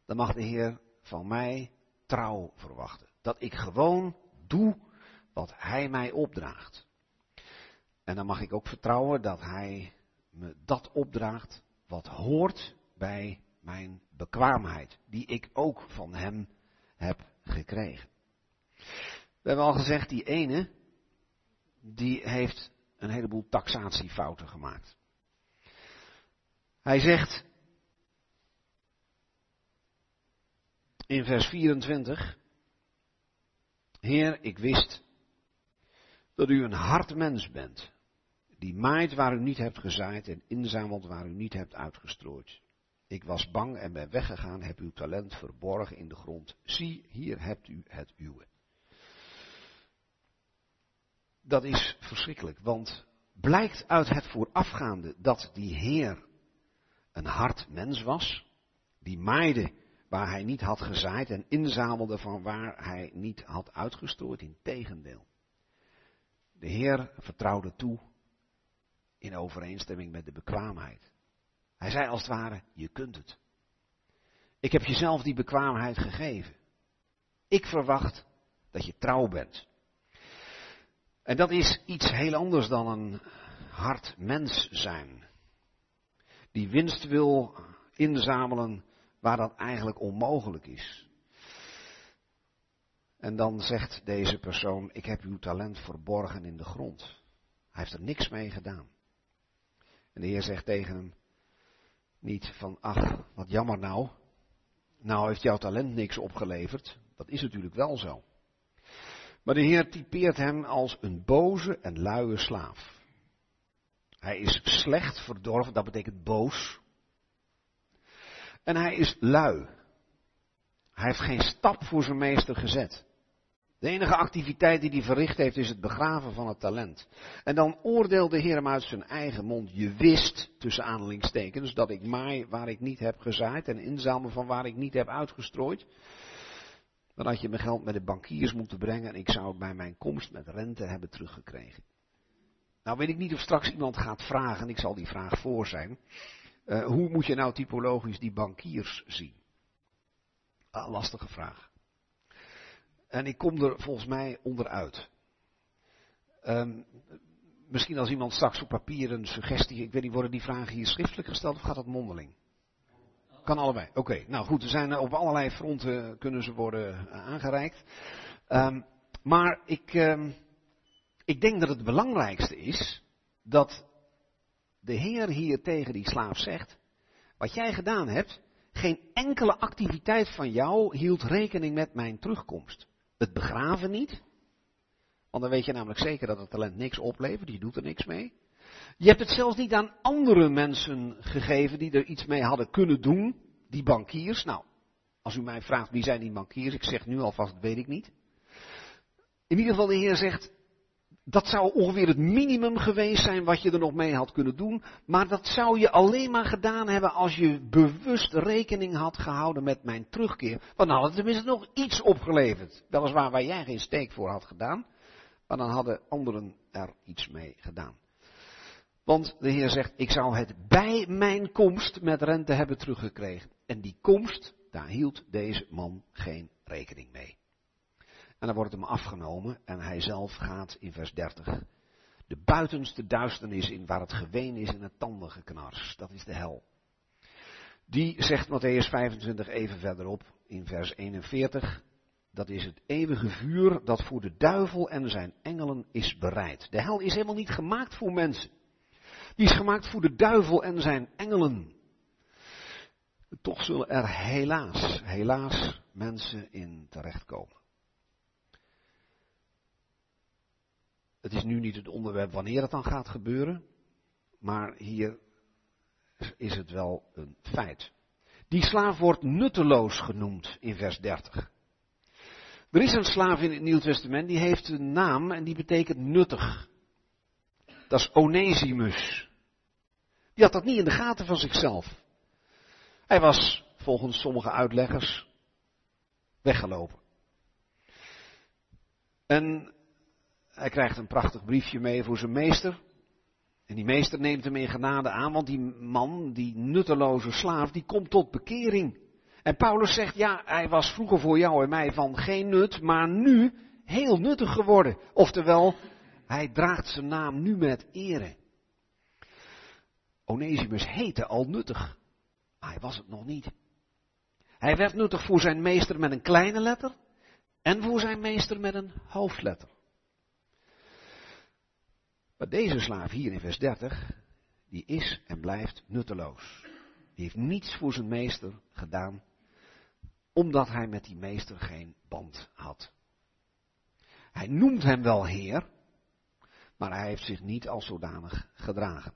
dan mag de Heer van mij trouw verwachten. Dat ik gewoon doe wat Hij mij opdraagt. En dan mag ik ook vertrouwen dat Hij me dat opdraagt wat hoort bij mijn bekwaamheid, die ik ook van Hem heb gekregen. We hebben al gezegd, die ene, die heeft een heleboel taxatiefouten gemaakt. Hij zegt in vers 24, Heer, ik wist dat u een hard mens bent, die maait waar u niet hebt gezaaid en inzamelt waar u niet hebt uitgestrooid. Ik was bang en ben weggegaan, heb uw talent verborgen in de grond. Zie, hier hebt u het uwe. Dat is verschrikkelijk, want blijkt uit het voorafgaande dat die Heer een hard mens was, die maaide waar hij niet had gezaaid en inzamelde van waar hij niet had uitgestrooid. Integendeel. De Heer vertrouwde toe in overeenstemming met de bekwaamheid. Hij zei als het ware, je kunt het. Ik heb jezelf die bekwaamheid gegeven. Ik verwacht dat je trouw bent. En dat is iets heel anders dan een hard mens zijn. Die winst wil inzamelen waar dat eigenlijk onmogelijk is. En dan zegt deze persoon, ik heb uw talent verborgen in de grond. Hij heeft er niks mee gedaan. En de Heer zegt tegen hem, niet van, ach, wat jammer nou. Nou heeft jouw talent niks opgeleverd. Dat is natuurlijk wel zo. Maar de Heer typeert hem als een boze en luie slaaf. Hij is slecht verdorven, dat betekent boos. En hij is lui. Hij heeft geen stap voor zijn meester gezet. De enige activiteit die hij verricht heeft is het begraven van het talent. En dan oordeelde de Heer hem uit zijn eigen mond. Je wist, tussen aanhalingstekens, dat ik maai waar ik niet heb gezaaid en inzamel van waar ik niet heb uitgestrooid. Dan had je mijn geld met de bankiers moeten brengen en ik zou het bij mijn komst met rente hebben teruggekregen. Nou weet ik niet of straks iemand gaat vragen, ik zal die vraag voor zijn. Uh, hoe moet je nou typologisch die bankiers zien? Ah, lastige vraag. En ik kom er volgens mij onderuit. Um, misschien als iemand straks op papier een suggestie, ik weet niet, worden die vragen hier schriftelijk gesteld of gaat dat mondeling? Kan allebei. Oké, nou goed, er zijn op allerlei fronten kunnen ze worden uh, aangereikt. Um, maar ik, um, ik denk dat het belangrijkste is dat de Heer hier tegen die slaaf zegt, wat jij gedaan hebt, geen enkele activiteit van jou hield rekening met mijn terugkomst het begraven niet. Want dan weet je namelijk zeker dat het talent niks oplevert, je doet er niks mee. Je hebt het zelfs niet aan andere mensen gegeven die er iets mee hadden kunnen doen, die bankiers. Nou, als u mij vraagt wie zijn die bankiers, ik zeg nu alvast, weet ik niet. In ieder geval, de Heer zegt, dat zou ongeveer het minimum geweest zijn wat je er nog mee had kunnen doen. Maar dat zou je alleen maar gedaan hebben als je bewust rekening had gehouden met mijn terugkeer. Want dan had het tenminste nog iets opgeleverd. Weliswaar waar jij geen steek voor had gedaan. Maar dan hadden anderen er iets mee gedaan. Want de Heer zegt, ik zou het bij mijn komst met rente hebben teruggekregen. En die komst, daar hield deze man geen rekening mee. En dan wordt hem afgenomen en hij zelf gaat in vers 30 de buitenste duisternis in waar het geween is en het tandengeknars. Dat is de hel. Die zegt Matthäus 25 even verderop in vers 41. Dat is het eeuwige vuur dat voor de duivel en zijn engelen is bereid. De hel is helemaal niet gemaakt voor mensen. Die is gemaakt voor de duivel en zijn engelen. Toch zullen er helaas, helaas mensen in terechtkomen. Het is nu niet het onderwerp wanneer het dan gaat gebeuren, maar hier is het wel een feit. Die slaaf wordt nutteloos genoemd in vers 30. Er is een slaaf in het Nieuw Testament die heeft een naam en die betekent nuttig. Dat is Onesimus. Die had dat niet in de gaten van zichzelf. Hij was, volgens sommige uitleggers, weggelopen. En hij krijgt een prachtig briefje mee voor zijn meester. En die meester neemt hem in genade aan, want die man, die nutteloze slaaf, die komt tot bekering. En Paulus zegt, ja, hij was vroeger voor jou en mij van geen nut, maar nu heel nuttig geworden. Oftewel, hij draagt zijn naam nu met ere. Onesimus heette al nuttig, maar hij was het nog niet. Hij werd nuttig voor zijn meester met een kleine letter en voor zijn meester met een hoofdletter. Maar deze slaaf hier in vers 30, die is en blijft nutteloos. Die heeft niets voor zijn meester gedaan, omdat hij met die meester geen band had. Hij noemt hem wel Heer, maar hij heeft zich niet als zodanig gedragen.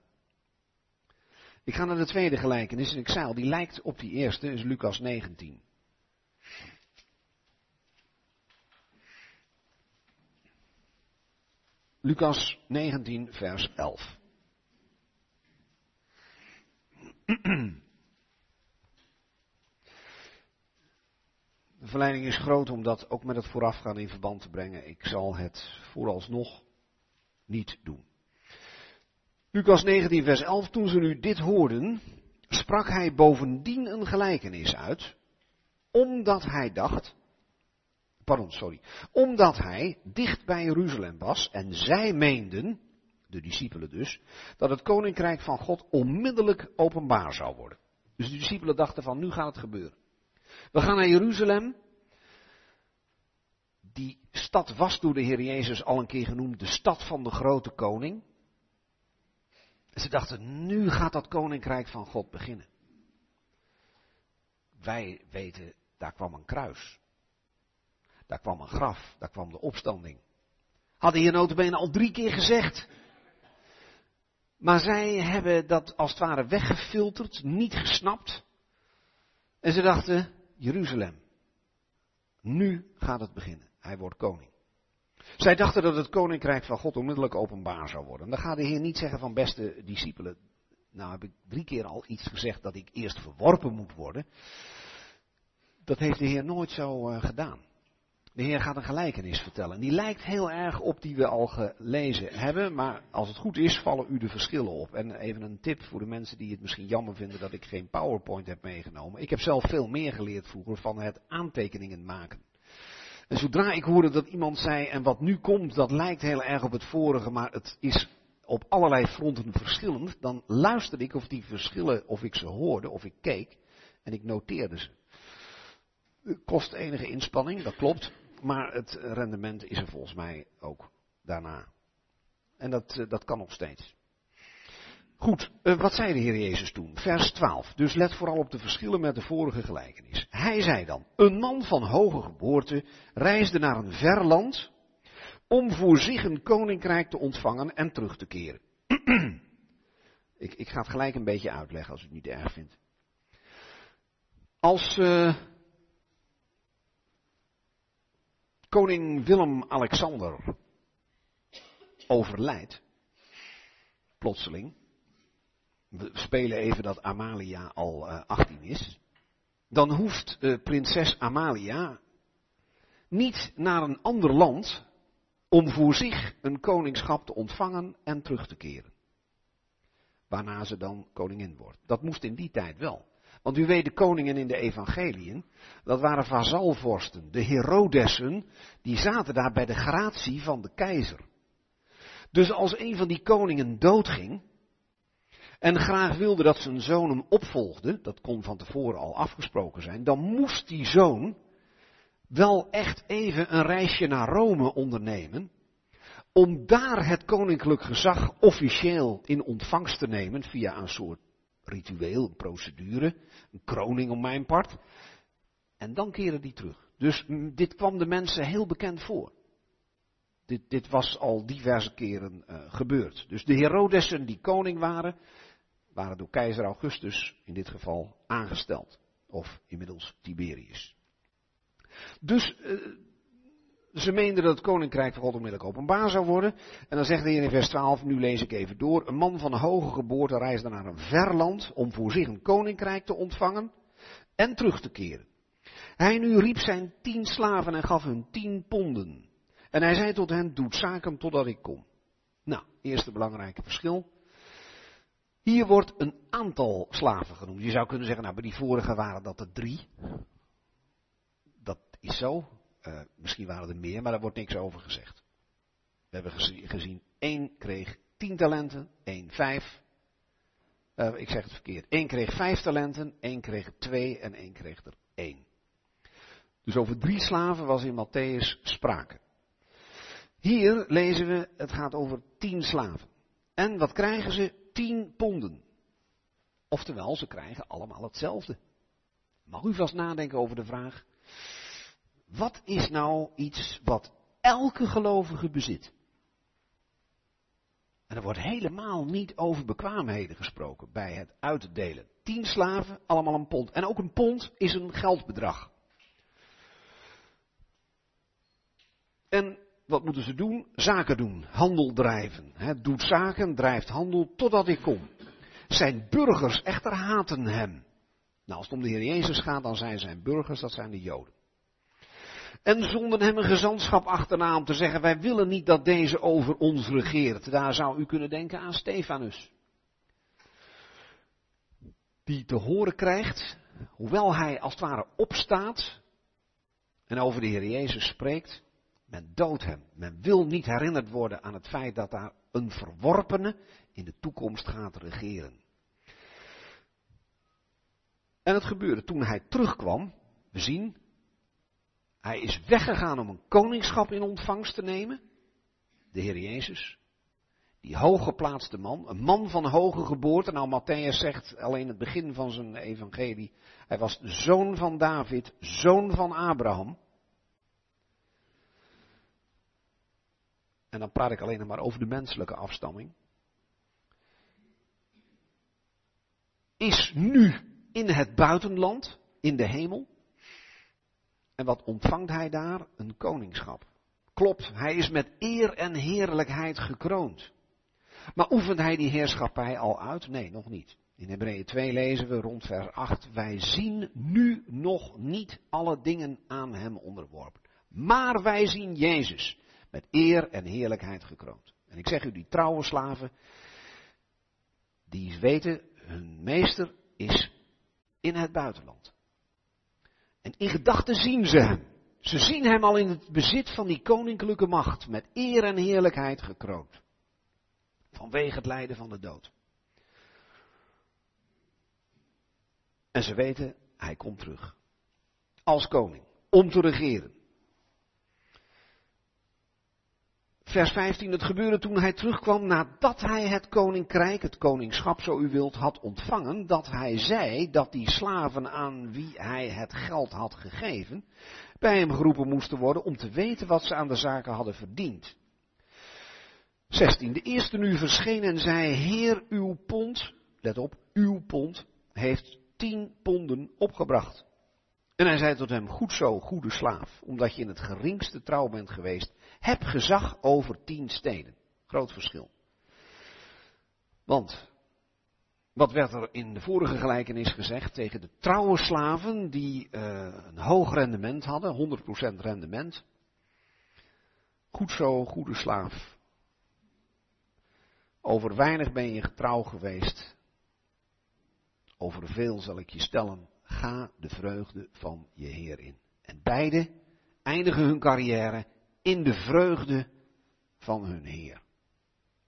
Ik ga naar de tweede gelijkenis en ik zei al, die lijkt op die eerste, is Lucas 19. Lucas 19, vers 11. De verleiding is groot om dat ook met het voorafgaan in verband te brengen. Ik zal het vooralsnog niet doen. Lucas 19, vers 11. Toen ze nu dit hoorden, sprak hij bovendien een gelijkenis uit, omdat hij dacht, pardon, sorry, omdat hij dicht bij Jeruzalem was en zij meenden, de discipelen dus, dat het koninkrijk van God onmiddellijk openbaar zou worden. Dus de discipelen dachten van, nu gaat het gebeuren. We gaan naar Jeruzalem. Die stad was door de Heer Jezus al een keer genoemd de stad van de grote koning. Ze dachten, nu gaat dat koninkrijk van God beginnen. Wij weten, daar kwam een kruis. Daar kwam een graf, daar kwam de opstanding. Hadden hier notabene al drie keer gezegd. Maar zij hebben dat als het ware weggefilterd, niet gesnapt. En ze dachten, Jeruzalem, nu gaat het beginnen. Hij wordt koning. Zij dachten dat het koninkrijk van God onmiddellijk openbaar zou worden. Dan gaat de Heer niet zeggen van beste discipelen, nou heb ik drie keer al iets gezegd dat ik eerst verworpen moet worden. Dat heeft de Heer nooit zo uh, gedaan. De Heer gaat een gelijkenis vertellen. En die lijkt heel erg op die we al gelezen hebben. Maar als het goed is, vallen u de verschillen op. En even een tip voor de mensen die het misschien jammer vinden dat ik geen PowerPoint heb meegenomen. Ik heb zelf veel meer geleerd vroeger van het aantekeningen maken. En zodra ik hoorde dat iemand zei, en wat nu komt, dat lijkt heel erg op het vorige, maar het is op allerlei fronten verschillend, dan luisterde ik of die verschillen, of ik ze hoorde, of ik keek, en ik noteerde ze. Het kost enige inspanning, dat klopt. Maar het rendement is er volgens mij ook daarna. En dat, eh, dat kan nog steeds. Goed, eh, wat zei de Heer Jezus toen? Vers 12. Dus let vooral op de verschillen met de vorige gelijkenis. Hij zei dan, een man van hoge geboorte reisde naar een ver land om voor zich een koninkrijk te ontvangen en terug te keren. ik, ik, ga het gelijk een beetje uitleggen als u het niet erg vindt. Als uh, koning Willem-Alexander overlijdt, plotseling, we spelen even dat Amalia al uh, eh, 18 is, dan hoeft uh, prinses Amalia niet naar een ander land om voor zich een koningschap te ontvangen en terug te keren. Waarna ze dan koningin wordt. Dat moest in die tijd wel. Want u weet, de koningen in de evangeliën, dat waren vazalvorsten. De Herodessen, die zaten daar bij de gratie van de keizer. Dus als een van die koningen doodging, en graag wilde dat zijn zoon hem opvolgde, dat kon van tevoren al afgesproken zijn, dan moest die zoon wel echt even een reisje naar Rome ondernemen, om daar het koninklijk gezag officieel in ontvangst te nemen via een soort ritueel, een procedure, een kroning om mijn part. En dan keren die terug. Dus mm, dit kwam de mensen heel bekend voor. Dit, dit was al diverse keren uh, gebeurd. Dus de Herodessen die koning waren, waren door keizer Augustus in dit geval aangesteld. Of inmiddels Tiberius. Dus uh, ze meenden dat het koninkrijk van God onmiddellijk openbaar zou worden. En dan zegt de Heer in vers 12, nu lees ik even door. Een man van hoge geboorte reisde naar een ver land om voor zich een koninkrijk te ontvangen en terug te keren. Hij nu riep zijn tien slaven en gaf hun tien ponden. En hij zei tot hen, doet zaken totdat ik kom. Nou, eerste belangrijke verschil. Hier wordt een aantal slaven genoemd. Je zou kunnen zeggen, nou bij die vorige waren dat er drie. Dat is zo. Uh, misschien waren er meer, maar daar wordt niks over gezegd. We hebben gezien, één kreeg tien talenten, één vijf. Uh, ik zeg het verkeerd. Eén kreeg vijf talenten, één kreeg twee en één kreeg er één. Dus over drie slaven was in Matthäus sprake. Hier lezen we, het gaat over tien slaven. En wat krijgen ze? Tien ponden. Oftewel, ze krijgen allemaal hetzelfde. Mag u vast nadenken over de vraag, wat is nou iets wat elke gelovige bezit? En er wordt helemaal niet over bekwaamheden gesproken bij het uitdelen. Tien slaven, allemaal een pond. En ook een pond is een geldbedrag. En wat moeten ze doen? Zaken doen, handel drijven. He, doet zaken, drijft handel totdat ik kom. Zijn burgers echter haten hem. Nou, als het om de Heer Jezus gaat, dan zijn zijn burgers, dat zijn de Joden. En zonden hem een gezantschap achterna om te zeggen, wij willen niet dat deze over ons regeert. Daar zou u kunnen denken aan Stefanus. Die te horen krijgt, hoewel hij als het ware opstaat en over de Heer Jezus spreekt, men doodt hem. Men wil niet herinnerd worden aan het feit dat daar een verworpene in de toekomst gaat regeren. En het gebeurde toen hij terugkwam. We zien, hij is weggegaan om een koningschap in ontvangst te nemen. De Heer Jezus. Die hooggeplaatste man, een man van hoge geboorte. Nou, Matthäus zegt alleen het begin van zijn evangelie. Hij was zoon van David, zoon van Abraham. En dan praat ik alleen nog maar over de menselijke afstamming. Is nu in het buitenland, in de hemel. En wat ontvangt hij daar? Een koningschap. Klopt, hij is met eer en heerlijkheid gekroond. Maar oefent hij die heerschappij al uit? Nee, nog niet. In Hebreeën 2 lezen we rond vers 8, wij zien nu nog niet alle dingen aan hem onderworpen. Maar wij zien Jezus met eer en heerlijkheid gekroond. En ik zeg u, die trouwe slaven, die weten, hun meester is in het buitenland. En in gedachten zien ze hem. Ze zien hem al in het bezit van die koninklijke macht, met eer en heerlijkheid gekroond. Vanwege het lijden van de dood. En ze weten, hij komt terug. Als koning. Om te regeren. Vers 15, het gebeurde toen hij terugkwam nadat hij het koninkrijk, het koningschap zo u wilt, had ontvangen, dat hij zei dat die slaven aan wie hij het geld had gegeven, bij hem geroepen moesten worden om te weten wat ze aan de zaken hadden verdiend. 16. De eerste nu verscheen en zei, Heer, uw pond, let op, uw pond, heeft tien ponden opgebracht. En hij zei tot hem, goed zo, goede slaaf, omdat je in het geringste trouw bent geweest, heb gezag over tien steden. Groot verschil. Want, wat werd er in de vorige gelijkenis gezegd tegen de trouwe slaven die uh, een hoog rendement hadden, 100% rendement. Goed zo, goede slaaf. Over weinig ben je getrouw geweest. Over veel zal ik je stellen. Ga de vreugde van je Heer in. En beide eindigen hun carrière in de vreugde van hun Heer.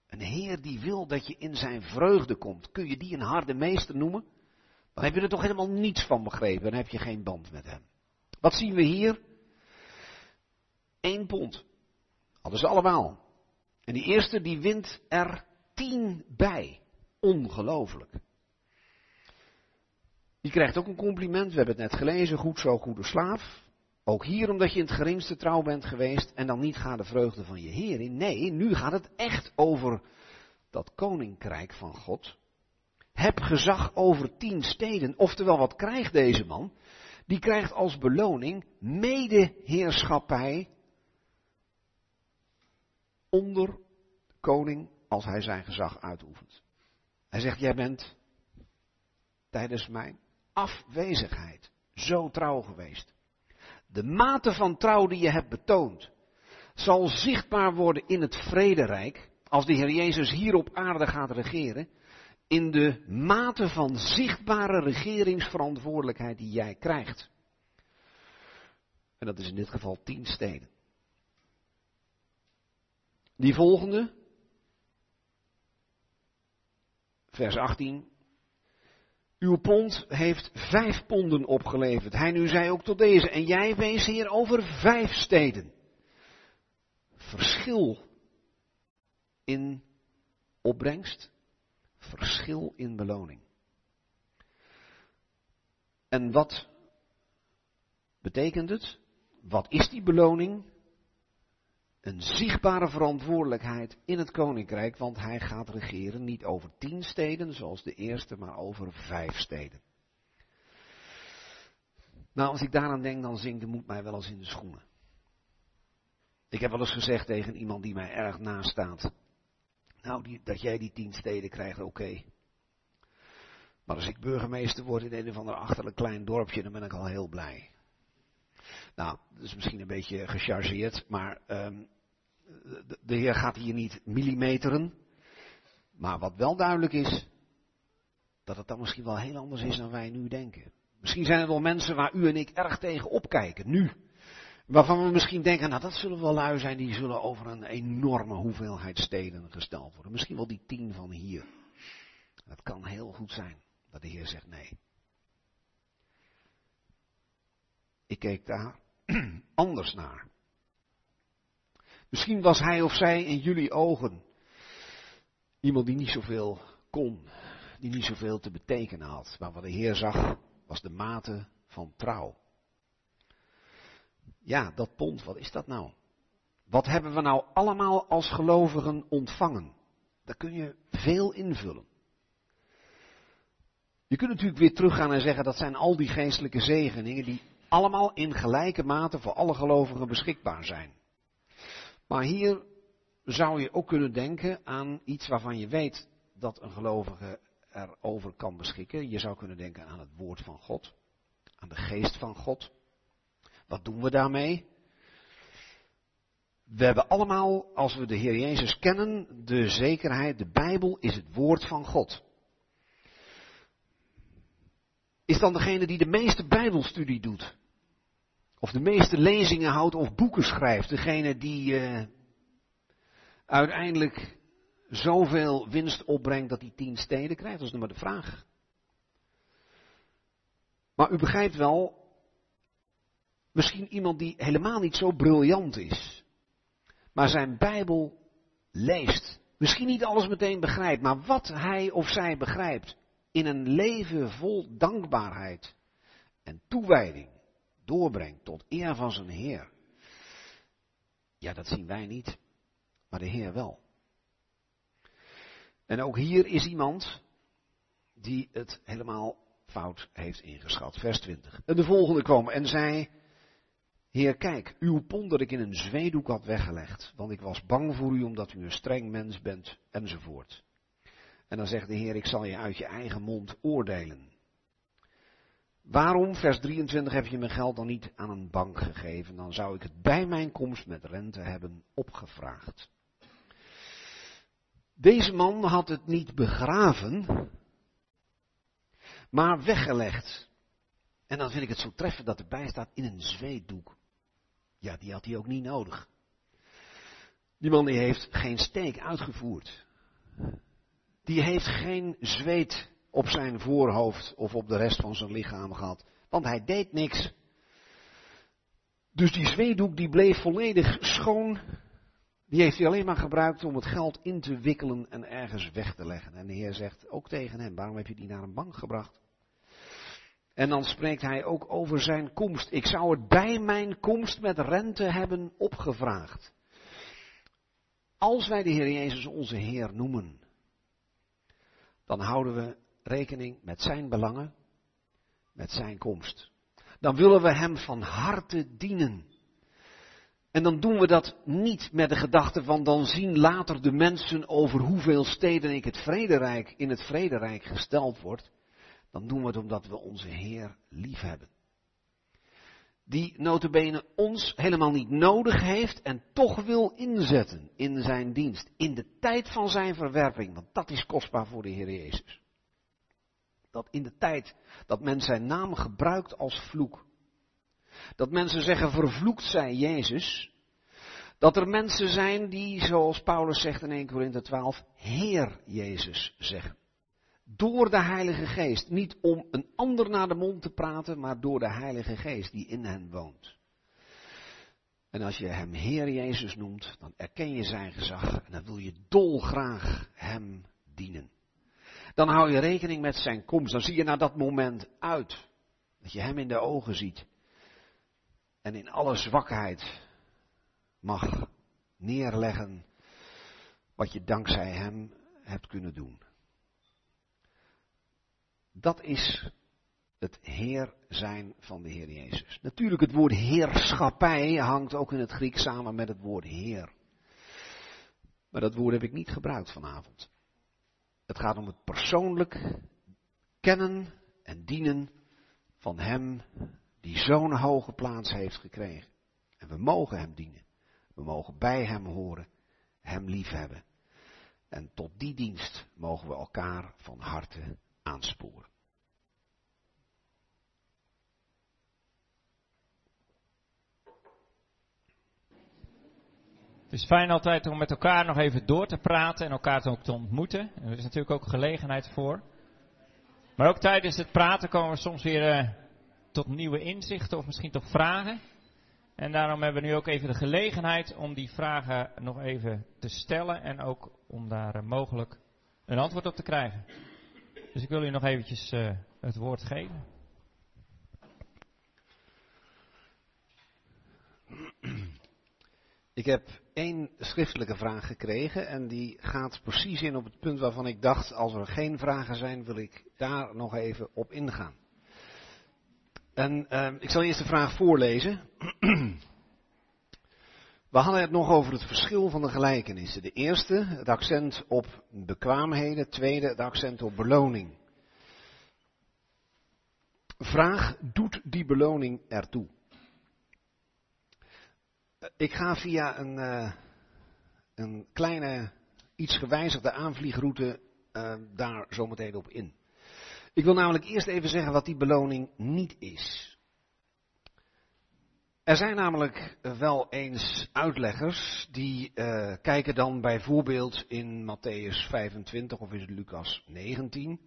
Een Heer die wil dat je in zijn vreugde komt. Kun je die een harde meester noemen? Dan heb je er toch helemaal niets van begrepen. Dan heb je geen band met hem. Wat zien we hier? Eén pond. Hadden ze allemaal. En die eerste die wint er tien bij. Ongelooflijk. Je krijgt ook een compliment, we hebben het net gelezen, goed zo, goede slaaf. Ook hier omdat je in het geringste trouw bent geweest en dan niet gaat de vreugde van je Heer in. Nee, nu gaat het echt over dat koninkrijk van God. Heb gezag over tien steden. Oftewel, wat krijgt deze man? Die krijgt als beloning medeheerschappij onder de koning als hij zijn gezag uitoefent. Hij zegt, jij bent tijdens mijn afwezigheid zo trouw geweest. De mate van trouw die je hebt betoond, zal zichtbaar worden in het vrederijk, als de Heer Jezus hier op aarde gaat regeren, in de mate van zichtbare regeringsverantwoordelijkheid die jij krijgt. En dat is in dit geval tien steden. Die volgende, vers 18. Uw pond heeft vijf ponden opgeleverd. Hij nu zei ook tot deze. En jij wees hier over vijf steden. Verschil in opbrengst. Verschil in beloning. En wat betekent het? Wat is die beloning? Een zichtbare verantwoordelijkheid in het koninkrijk, want hij gaat regeren niet over tien steden zoals de eerste, maar over vijf steden. Nou, als ik daaraan denk, dan zinkt de moed mij wel eens in de schoenen. Ik heb wel eens gezegd tegen iemand die mij erg naast staat. Nou, die, dat jij die tien steden krijgt, oké. Maar als ik burgemeester word in een of ander achterlijk klein dorpje, dan ben ik al heel blij. Nou, dat is misschien een beetje gechargeerd, maar um, de Heer gaat hier niet millimeteren. Maar wat wel duidelijk is, dat het dan misschien wel heel anders is dan wij nu denken. Misschien zijn er wel mensen waar u en ik erg tegen opkijken, nu. Waarvan we misschien denken, nou dat zullen wel lui zijn, die zullen over een enorme hoeveelheid steden gesteld worden. Misschien wel die tien van hier. Dat kan heel goed zijn, dat de Heer zegt nee. Ik keek daar anders naar. Misschien was hij of zij in jullie ogen iemand die niet zoveel kon, die niet zoveel te betekenen had. Maar wat de Heer zag was de mate van trouw. Ja, dat pond, wat is dat nou? Wat hebben we nou allemaal als gelovigen ontvangen? Daar kun je veel invullen. Je kunt natuurlijk weer teruggaan en zeggen dat zijn al die geestelijke zegeningen die allemaal in gelijke mate voor alle gelovigen beschikbaar zijn. Maar hier zou je ook kunnen denken aan iets waarvan je weet dat een gelovige erover kan beschikken. Je zou kunnen denken aan het woord van God, aan de geest van God. Wat doen we daarmee? We hebben allemaal, als we de Heer Jezus kennen, de zekerheid, de Bijbel is het woord van God. Is dan degene die de meeste Bijbelstudie doet, of de meeste lezingen houdt of boeken schrijft. Degene die uh, uiteindelijk zoveel winst opbrengt dat hij tien steden krijgt. Dat is nog maar de vraag. Maar u begrijpt wel, misschien iemand die helemaal niet zo briljant is, maar zijn Bijbel leest. Misschien niet alles meteen begrijpt, maar wat hij of zij begrijpt in een leven vol dankbaarheid en toewijding doorbrengt tot eer van zijn Heer. Ja, dat zien wij niet, maar de Heer wel. En ook hier is iemand die het helemaal fout heeft ingeschat. Vers 20. En de volgende kwam en zei, Heer kijk, uw pond dat ik in een zweedoek had weggelegd, want ik was bang voor u omdat u een streng mens bent, enzovoort. En dan zegt de Heer, ik zal je uit je eigen mond oordelen. Waarom, vers 23, heb je mijn geld dan niet aan een bank gegeven? Dan zou ik het bij mijn komst met rente hebben opgevraagd. Deze man had het niet begraven, maar weggelegd. En dan vind ik het zo treffend dat erbij staat in een zweetdoek. Ja, die had hij ook niet nodig. Die man die heeft geen steek uitgevoerd. Die heeft geen zweet op zijn voorhoofd of op de rest van zijn lichaam gehad. Want hij deed niks. Dus die zweedoek die bleef volledig schoon. Die heeft hij alleen maar gebruikt om het geld in te wikkelen en ergens weg te leggen. En de Heer zegt ook tegen hem, waarom heb je die naar een bank gebracht? En dan spreekt hij ook over zijn komst. Ik zou het bij mijn komst met rente hebben opgevraagd. Als wij de Heer Jezus onze Heer noemen, dan houden we rekening met zijn belangen, met zijn komst. Dan willen we hem van harte dienen. En dan doen we dat niet met de gedachte van dan zien later de mensen over hoeveel steden ik het vrederijk, in het vrederijk gesteld wordt. Dan doen we het omdat we onze Heer lief hebben. Die notabene ons helemaal niet nodig heeft en toch wil inzetten in zijn dienst. In de tijd van zijn verwerping, want dat is kostbaar voor de Heer Jezus. Dat in de tijd dat men zijn naam gebruikt als vloek. Dat mensen zeggen, vervloekt zij Jezus. Dat er mensen zijn die, zoals Paulus zegt in 1 Corinthië 12, Heer Jezus zeggen. Door de Heilige Geest. Niet om een ander naar de mond te praten, maar door de Heilige Geest die in hen woont. En als je hem Heer Jezus noemt, dan erken je zijn gezag en dan wil je dolgraag hem dienen. Dan hou je rekening met zijn komst. Dan zie je naar dat moment uit. Dat je hem in de ogen ziet. En in alle zwakheid mag neerleggen wat je dankzij hem hebt kunnen doen. Dat is het Heer zijn van de Heer Jezus. Natuurlijk, het woord heerschappij hangt ook in het Griek samen met het woord Heer. Maar dat woord heb ik niet gebruikt vanavond. Het gaat om het persoonlijk kennen en dienen van Hem die zo'n hoge plaats heeft gekregen. En we mogen Hem dienen. We mogen bij Hem horen, Hem liefhebben. En tot die dienst mogen we elkaar van harte aansporen. Het is fijn altijd om met elkaar nog even door te praten en elkaar ook te ontmoeten. Er is natuurlijk ook gelegenheid voor. Maar ook tijdens het praten komen we soms weer uh, tot nieuwe inzichten of misschien tot vragen. En daarom hebben we nu ook even de gelegenheid om die vragen nog even te stellen en ook om daar uh, mogelijk een antwoord op te krijgen. Dus ik wil u nog eventjes uh, het woord geven. Ik heb één schriftelijke vraag gekregen en die gaat precies in op het punt waarvan ik dacht, als er geen vragen zijn, wil ik daar nog even op ingaan. En uh, ik zal eerst de vraag voorlezen. We hadden het nog over het verschil van de gelijkenissen. De eerste, het accent op bekwaamheden. Tweede, het accent op beloning. Vraag, doet die beloning ertoe? Ik ga via een, uh, een kleine, iets gewijzigde aanvliegroute uh, daar zometeen op in. Ik wil namelijk eerst even zeggen wat die beloning niet is. Er zijn namelijk wel eens uitleggers die kijken dan bijvoorbeeld in Matthäus 25 of is het Lucas 19.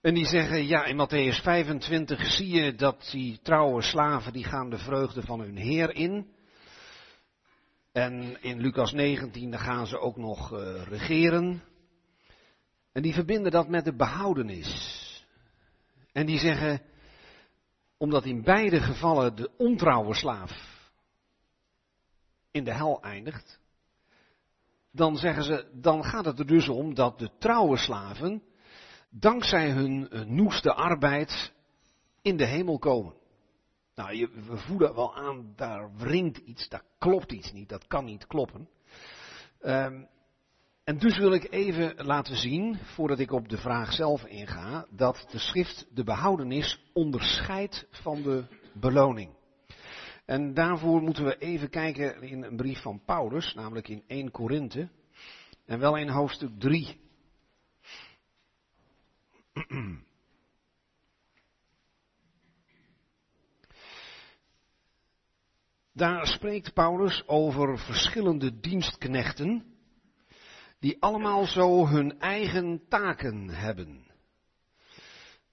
En die zeggen, ja, in Matthäus 25 zie je dat die trouwe slaven, die gaan de vreugde van hun Heer in. En in Lucas 19 dan gaan ze ook nog uh, regeren. En die verbinden dat met de behoudenis. En die zeggen, omdat in beide gevallen de ontrouwe slaaf in de hel eindigt, dan zeggen ze, dan gaat het er dus om dat de trouwe slaven, dankzij hun noeste arbeid, in de hemel komen. Nou, je, we voelen wel aan, daar wringt iets, daar klopt iets niet, dat kan niet kloppen. Um, en dus wil ik even laten zien, voordat ik op de vraag zelf inga, dat de schrift de behoudenis onderscheidt van de beloning. En daarvoor moeten we even kijken in een brief van Paulus, namelijk in 1 Korinthe, en wel in hoofdstuk 3. Daar spreekt Paulus over verschillende dienstknechten die allemaal zo hun eigen taken hebben.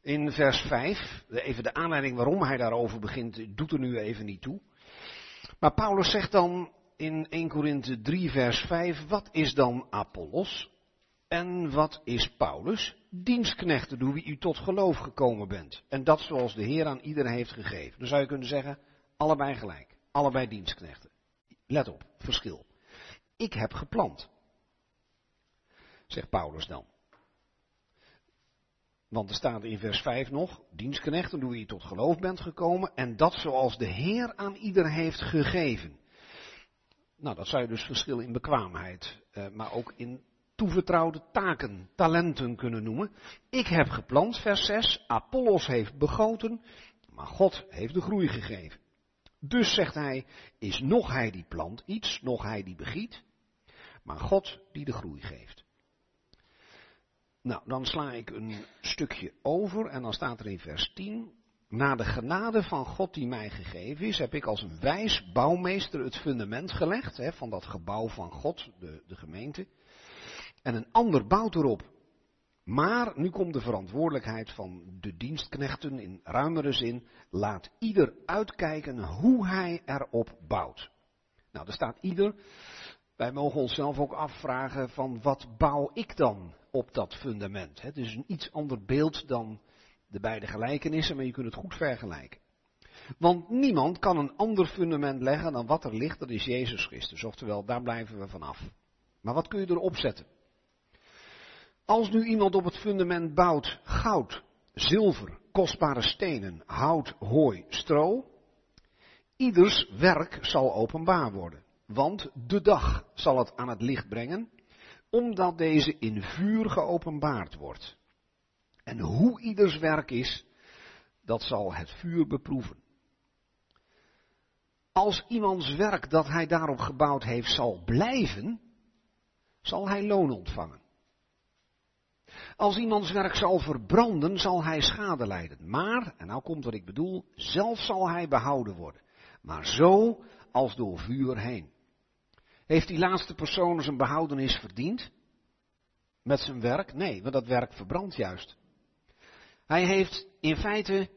In vers 5, even de aanleiding waarom hij daarover begint, doet er nu even niet toe. Maar Paulus zegt dan in 1 Korinthe 3 vers 5, wat is dan Apollos? En wat is Paulus? Dienstknechten door wie u tot geloof gekomen bent. En dat zoals de Heer aan iedereen heeft gegeven. Dan zou je kunnen zeggen, allebei gelijk. Allebei dienstknechten. Let op, verschil. Ik heb geplant. Zegt Paulus dan. Want er staat in vers 5 nog, dienstknechten wie je tot geloof bent gekomen. En dat zoals de Heer aan ieder heeft gegeven. Nou, dat zou je dus verschil in bekwaamheid, eh, maar ook in toevertrouwde taken, talenten kunnen noemen. Ik heb geplant, vers 6, Apollos heeft begoten, maar God heeft de groei gegeven. Dus zegt hij, is nog hij die plant iets, nog hij die begiet, maar God die de groei geeft. Nou, dan sla ik een stukje over en dan staat er in vers 10, na de genade van God die mij gegeven is, heb ik als een wijs bouwmeester het fundament gelegd hè, van dat gebouw van God, de, de gemeente. En een ander bouwt erop. Maar nu komt de verantwoordelijkheid van de dienstknechten in ruimere zin. Laat ieder uitkijken hoe hij erop bouwt. Nou, er staat ieder. Wij mogen onszelf ook afvragen van wat bouw ik dan op dat fundament. Het is een iets ander beeld dan de beide gelijkenissen, maar je kunt het goed vergelijken. Want niemand kan een ander fundament leggen dan wat er ligt, dat is Jezus Christus. Oftewel, daar blijven we vanaf. Maar wat kun je erop zetten? Als nu iemand op het fundament bouwt goud, zilver, kostbare stenen, hout, hooi, stro, ieders werk zal openbaar worden. Want de dag zal het aan het licht brengen, omdat deze in vuur geopenbaard wordt. En hoe ieders werk is, dat zal het vuur beproeven. Als iemands werk dat hij daarop gebouwd heeft zal blijven, zal hij loon ontvangen. Als iemands werk zal verbranden, zal hij schade lijden. Maar, en nou komt wat ik bedoel, zelf zal hij behouden worden. Maar zo als door vuur heen. Heeft die laatste persoon zijn behoudenis verdiend? Met zijn werk? Nee, want dat werk verbrandt juist. Hij heeft in feite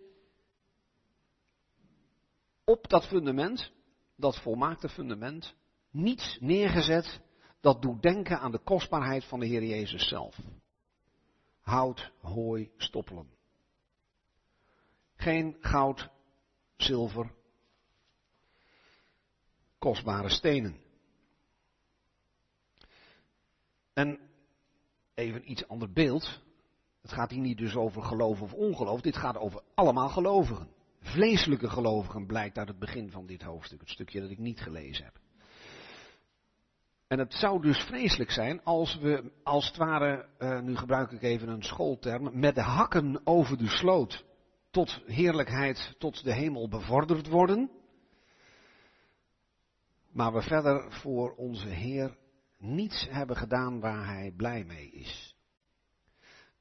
op dat fundament, dat volmaakte fundament, niets neergezet dat doet denken aan de kostbaarheid van de Heer Jezus zelf. Hout, hooi, stoppelen. Geen goud, zilver, kostbare stenen. En even iets ander beeld. Het gaat hier niet dus over geloof of ongeloof. Dit gaat over allemaal gelovigen. Vleeselijke gelovigen blijkt uit het begin van dit hoofdstuk. Het stukje dat ik niet gelezen heb. En het zou dus vreselijk zijn als we, als het ware, uh, nu gebruik ik even een schoolterm, met de hakken over de sloot tot heerlijkheid, tot de hemel bevorderd worden. Maar we verder voor onze Heer niets hebben gedaan waar Hij blij mee is.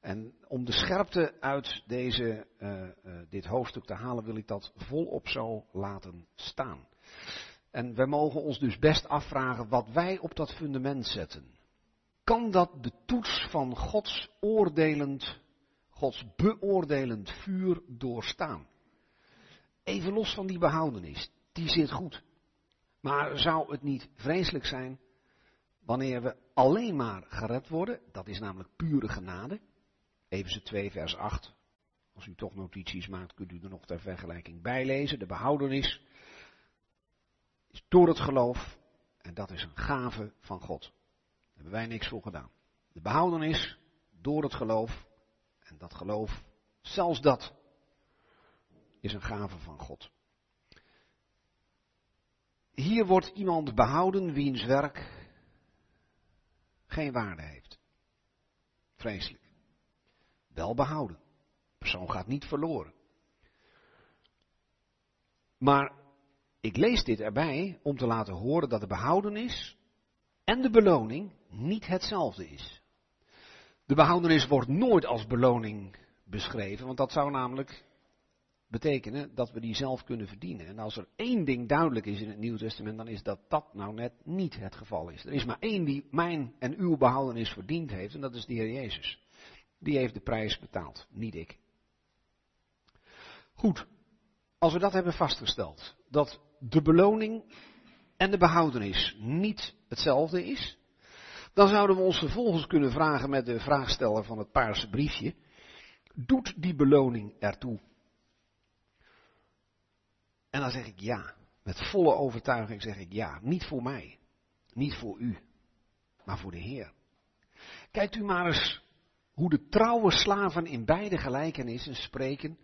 En om de scherpte uit deze, uh, uh, dit hoofdstuk te halen, wil ik dat volop zo laten staan. En we mogen ons dus best afvragen wat wij op dat fundament zetten. Kan dat de toets van Gods oordelend, Gods beoordelend vuur doorstaan? Even los van die behoudenis, die zit goed. Maar zou het niet vreselijk zijn wanneer we alleen maar gered worden, dat is namelijk pure genade, Efeze 2, vers 8. Als u toch notities maakt, kunt u er nog ter vergelijking bijlezen. De behoudenis door het geloof. En dat is een gave van God. Daar hebben wij niks voor gedaan. De behoudenis door het geloof. En dat geloof, zelfs dat, is een gave van God. Hier wordt iemand behouden wiens werk geen waarde heeft. Vreselijk wel behouden. De persoon gaat niet verloren. Maar ik lees dit erbij om te laten horen dat de behoudenis en de beloning niet hetzelfde is. De behoudenis wordt nooit als beloning beschreven, want dat zou namelijk betekenen dat we die zelf kunnen verdienen. En als er één ding duidelijk is in het Nieuw Testament, dan is dat dat nou net niet het geval is. Er is maar één die mijn en uw behoudenis verdiend heeft, en dat is de Heer Jezus. Die heeft de prijs betaald, niet ik. Goed, als we dat hebben vastgesteld, dat de beloning en de behoudenis niet hetzelfde is, Dan zouden we ons vervolgens kunnen vragen met de vraagsteller van het paarse briefje. Doet die beloning ertoe? En dan zeg ik ja. Met volle overtuiging zeg ik ja. Niet voor mij. Niet voor u. Maar voor de Heer. Kijkt u maar eens hoe de trouwe slaven in beide gelijkenissen spreken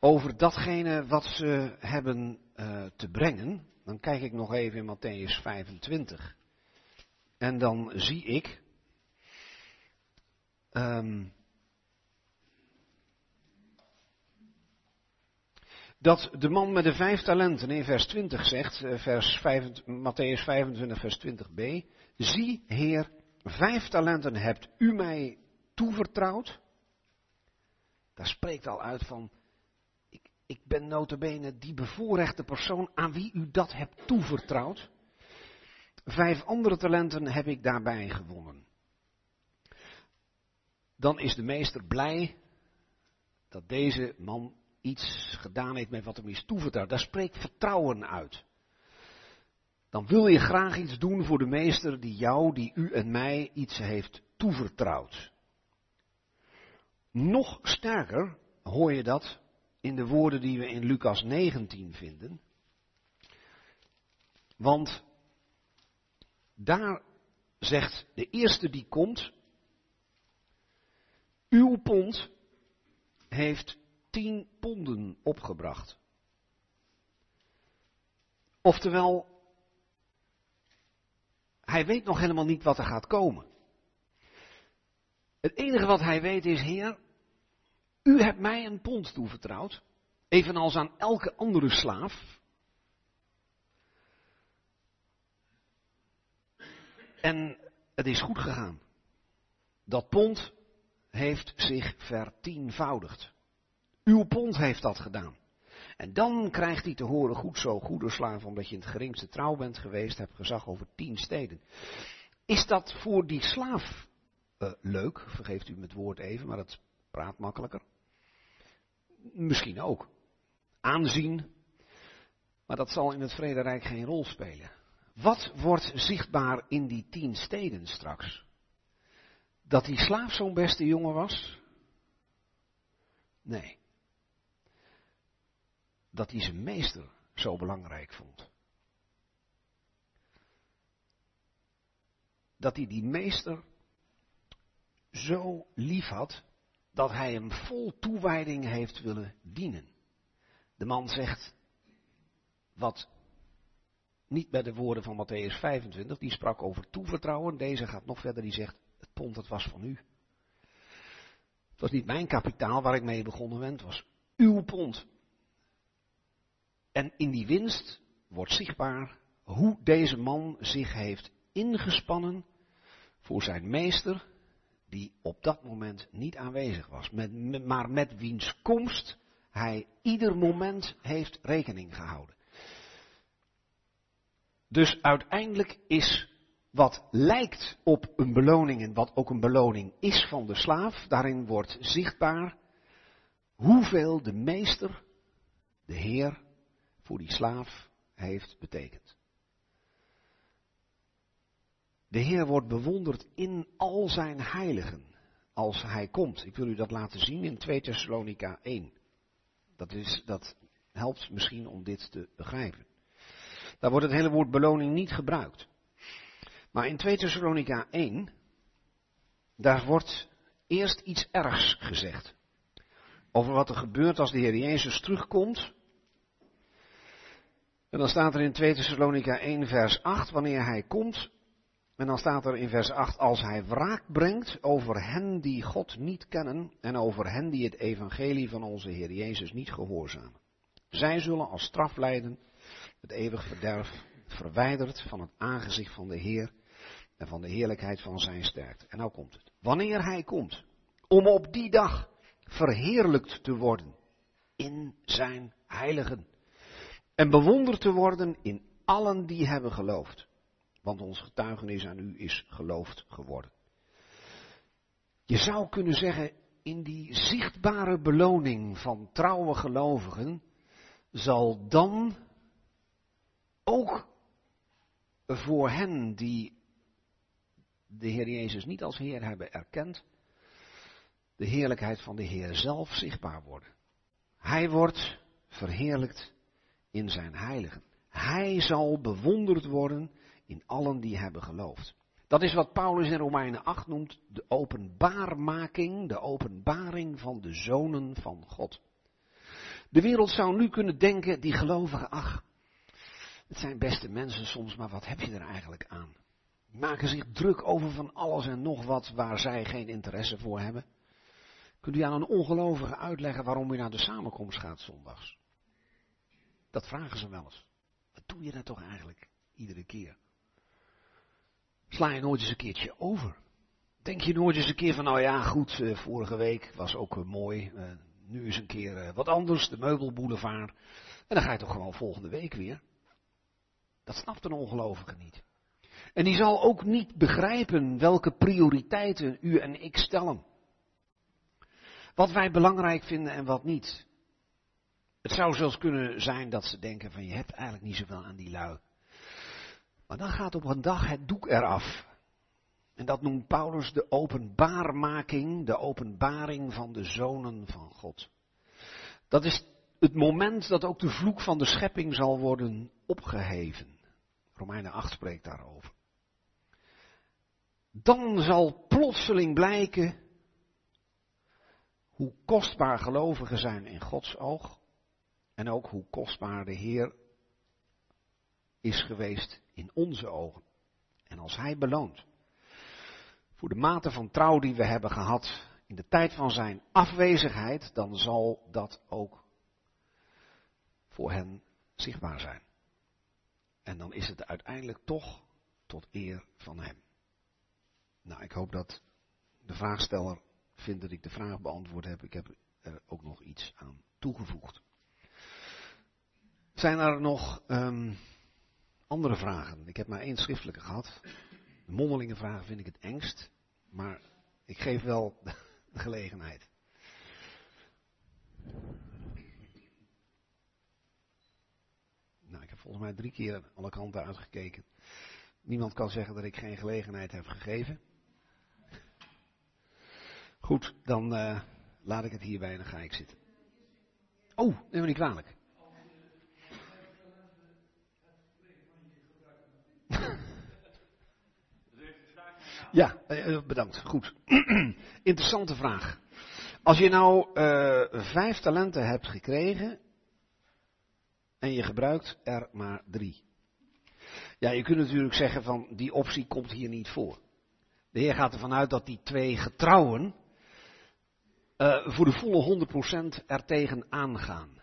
over datgene wat ze hebben uh, te brengen. Dan kijk ik nog even in Matthäus 25. En dan zie ik um, dat de man met de vijf talenten in vers 20 zegt, eh, vers 25, Matthäus 25, vers 20b, zie Heer, vijf talenten hebt u mij toevertrouwd. Daar spreekt al uit van, ik, ben notabene die bevoorrechte persoon aan wie u dat hebt toevertrouwd. Vijf andere talenten heb ik daarbij gewonnen. Dan is de meester blij dat deze man iets gedaan heeft met wat hem is toevertrouwd. Daar spreekt vertrouwen uit. Dan wil je graag iets doen voor de meester die jou, die u en mij iets heeft toevertrouwd. Nog sterker hoor je dat in de woorden die we in Lucas 19 vinden. Want daar zegt de eerste die komt, uw pond heeft tien ponden opgebracht. Oftewel, hij weet nog helemaal niet wat er gaat komen. Het enige wat hij weet is, Heer, u hebt mij een pond toevertrouwd, evenals aan elke andere slaaf. En het is goed gegaan. Dat pond heeft zich vertienvoudigd. Uw pond heeft dat gedaan. En dan krijgt hij te horen, goed zo, goede slaaf, omdat je in het geringste trouw bent geweest, hebt gezag over tien steden. Is dat voor die slaaf uh, leuk? Vergeeft u me het woord even, maar dat praat makkelijker. Misschien ook. Aanzien. Maar dat zal in het Vrederijk geen rol spelen. Wat wordt zichtbaar in die tien steden straks? Dat die slaaf zo'n beste jongen was? Nee. Dat hij zijn meester zo belangrijk vond. Dat hij die meester zo lief had dat hij hem vol toewijding heeft willen dienen. De man zegt wat niet bij de woorden van Matthäus 25, die sprak over toevertrouwen. Deze gaat nog verder, die zegt, het pond dat was van u. Het was niet mijn kapitaal waar ik mee begonnen ben, het was uw pond. En in die winst wordt zichtbaar hoe deze man zich heeft ingespannen voor zijn meester, die op dat moment niet aanwezig was, met, maar met wiens komst hij ieder moment heeft rekening gehouden. Dus uiteindelijk is wat lijkt op een beloning en wat ook een beloning is van de slaaf, daarin wordt zichtbaar hoeveel de meester, de Heer, voor die slaaf heeft betekend. De Heer wordt bewonderd in al zijn heiligen als hij komt. Ik wil u dat laten zien in 2 Thessalonica 1. Dat, is, dat helpt misschien om dit te begrijpen. Daar wordt het hele woord beloning niet gebruikt. Maar in 2 Thessalonica 1, daar wordt eerst iets ergs gezegd. Over wat er gebeurt als de Heer Jezus terugkomt. En dan staat er in 2 Thessalonica 1 vers 8, wanneer hij komt. En dan staat er in vers 8, als hij wraak brengt over hen die God niet kennen en over hen die het evangelie van onze Heer Jezus niet gehoorzamen. Zij zullen als straf lijden het eeuwig verderf, verwijderd van het aangezicht van de Heer en van de heerlijkheid van zijn sterkte. En nou komt het. Wanneer hij komt, om op die dag verheerlijkt te worden in zijn heiligen. En bewonderd te worden in allen die hebben geloofd. Want ons getuigenis aan u is geloofd geworden. Je zou kunnen zeggen, in die zichtbare beloning van trouwe gelovigen zal dan ook voor hen die de Heer Jezus niet als Heer hebben erkend, de heerlijkheid van de Heer zelf zichtbaar worden. Hij wordt verheerlijkt in zijn heiligen. Hij zal bewonderd worden in allen die hebben geloofd. Dat is wat Paulus in Romeinen 8 noemt de openbaarmaking, de openbaring van de zonen van God. De wereld zou nu kunnen denken, die gelovigen, ach, het zijn beste mensen soms, maar wat heb je er eigenlijk aan? Maken zich druk over van alles en nog wat waar zij geen interesse voor hebben. Kunt u aan een ongelovige uitleggen waarom u naar de samenkomst gaat zondags? Dat vragen ze wel eens. Wat doe je daar toch eigenlijk iedere keer? Sla je nooit eens een keertje over? Denk je nooit eens een keer van, nou ja, goed, eh, vorige week was ook uh, mooi. Uh, nu is een keer wat anders, de meubelboulevard. En dan ga je toch gewoon volgende week weer. Dat snapt een ongelovige niet. En die zal ook niet begrijpen welke prioriteiten u en ik stellen. Wat wij belangrijk vinden en wat niet. Het zou zelfs kunnen zijn dat ze denken van je hebt eigenlijk niet zoveel aan die lui. Maar dan gaat op een dag het doek eraf. En dat noemt Paulus de openbaarmaking, de openbaring van de zonen van God. Dat is het moment dat ook de vloek van de schepping zal worden opgeheven. Romeinen 8 spreekt daarover. Dan zal plotseling blijken hoe kostbaar gelovigen zijn in Gods oog. En ook hoe kostbaar de Heer is geweest in onze ogen. En als Hij beloont voor de mate van trouw die we hebben gehad in de tijd van Zijn afwezigheid, dan zal dat ook voor hen zichtbaar zijn. En dan is het uiteindelijk toch tot eer van Hem. Nou, ik hoop dat de vraagsteller vindt dat ik de vraag beantwoord heb. Ik heb er ook nog iets aan toegevoegd. Zijn er nog um, andere vragen? Ik heb maar één schriftelijke gehad. De mondelinge vragen vind ik het engst, maar ik geef wel de gelegenheid. Nou, ik heb volgens mij drie keer alle kanten uitgekeken. Niemand kan zeggen dat ik geen gelegenheid heb gegeven. Goed, dan uh, laat ik het hierbij en dan ga ik zitten. Oh, neem me niet kwalijk. Ja, eh, bedankt. Goed. Interessante vraag. Als je nou uh, vijf talenten hebt gekregen en je gebruikt er maar drie. Ja, je kunt natuurlijk zeggen van die optie komt hier niet voor. De Heer gaat ervan uit dat die twee getrouwen voor de volle 100% er tegen aangaan.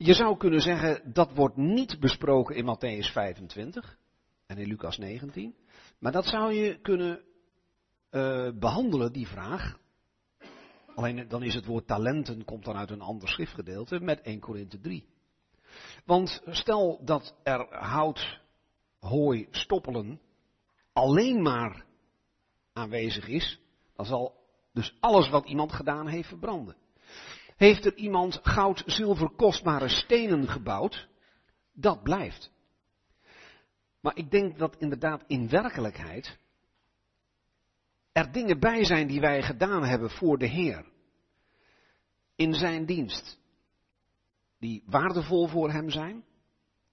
Je zou kunnen zeggen dat wordt niet besproken in Matthäus 25 en in Lucas 19. Maar dat zou je kunnen uh, behandelen, die vraag. Alleen dan is het woord talenten, komt dan uit een ander schriftgedeelte, met 1 Korinthe 3. Want stel dat er hout, hooi, stoppelen alleen maar aanwezig is, dan zal dus alles wat iemand gedaan heeft verbranden. Heeft er iemand goud, zilver, kostbare stenen gebouwd? Dat blijft. Maar ik denk dat inderdaad in werkelijkheid er dingen bij zijn die wij gedaan hebben voor de Heer. In zijn dienst. Die waardevol voor hem zijn.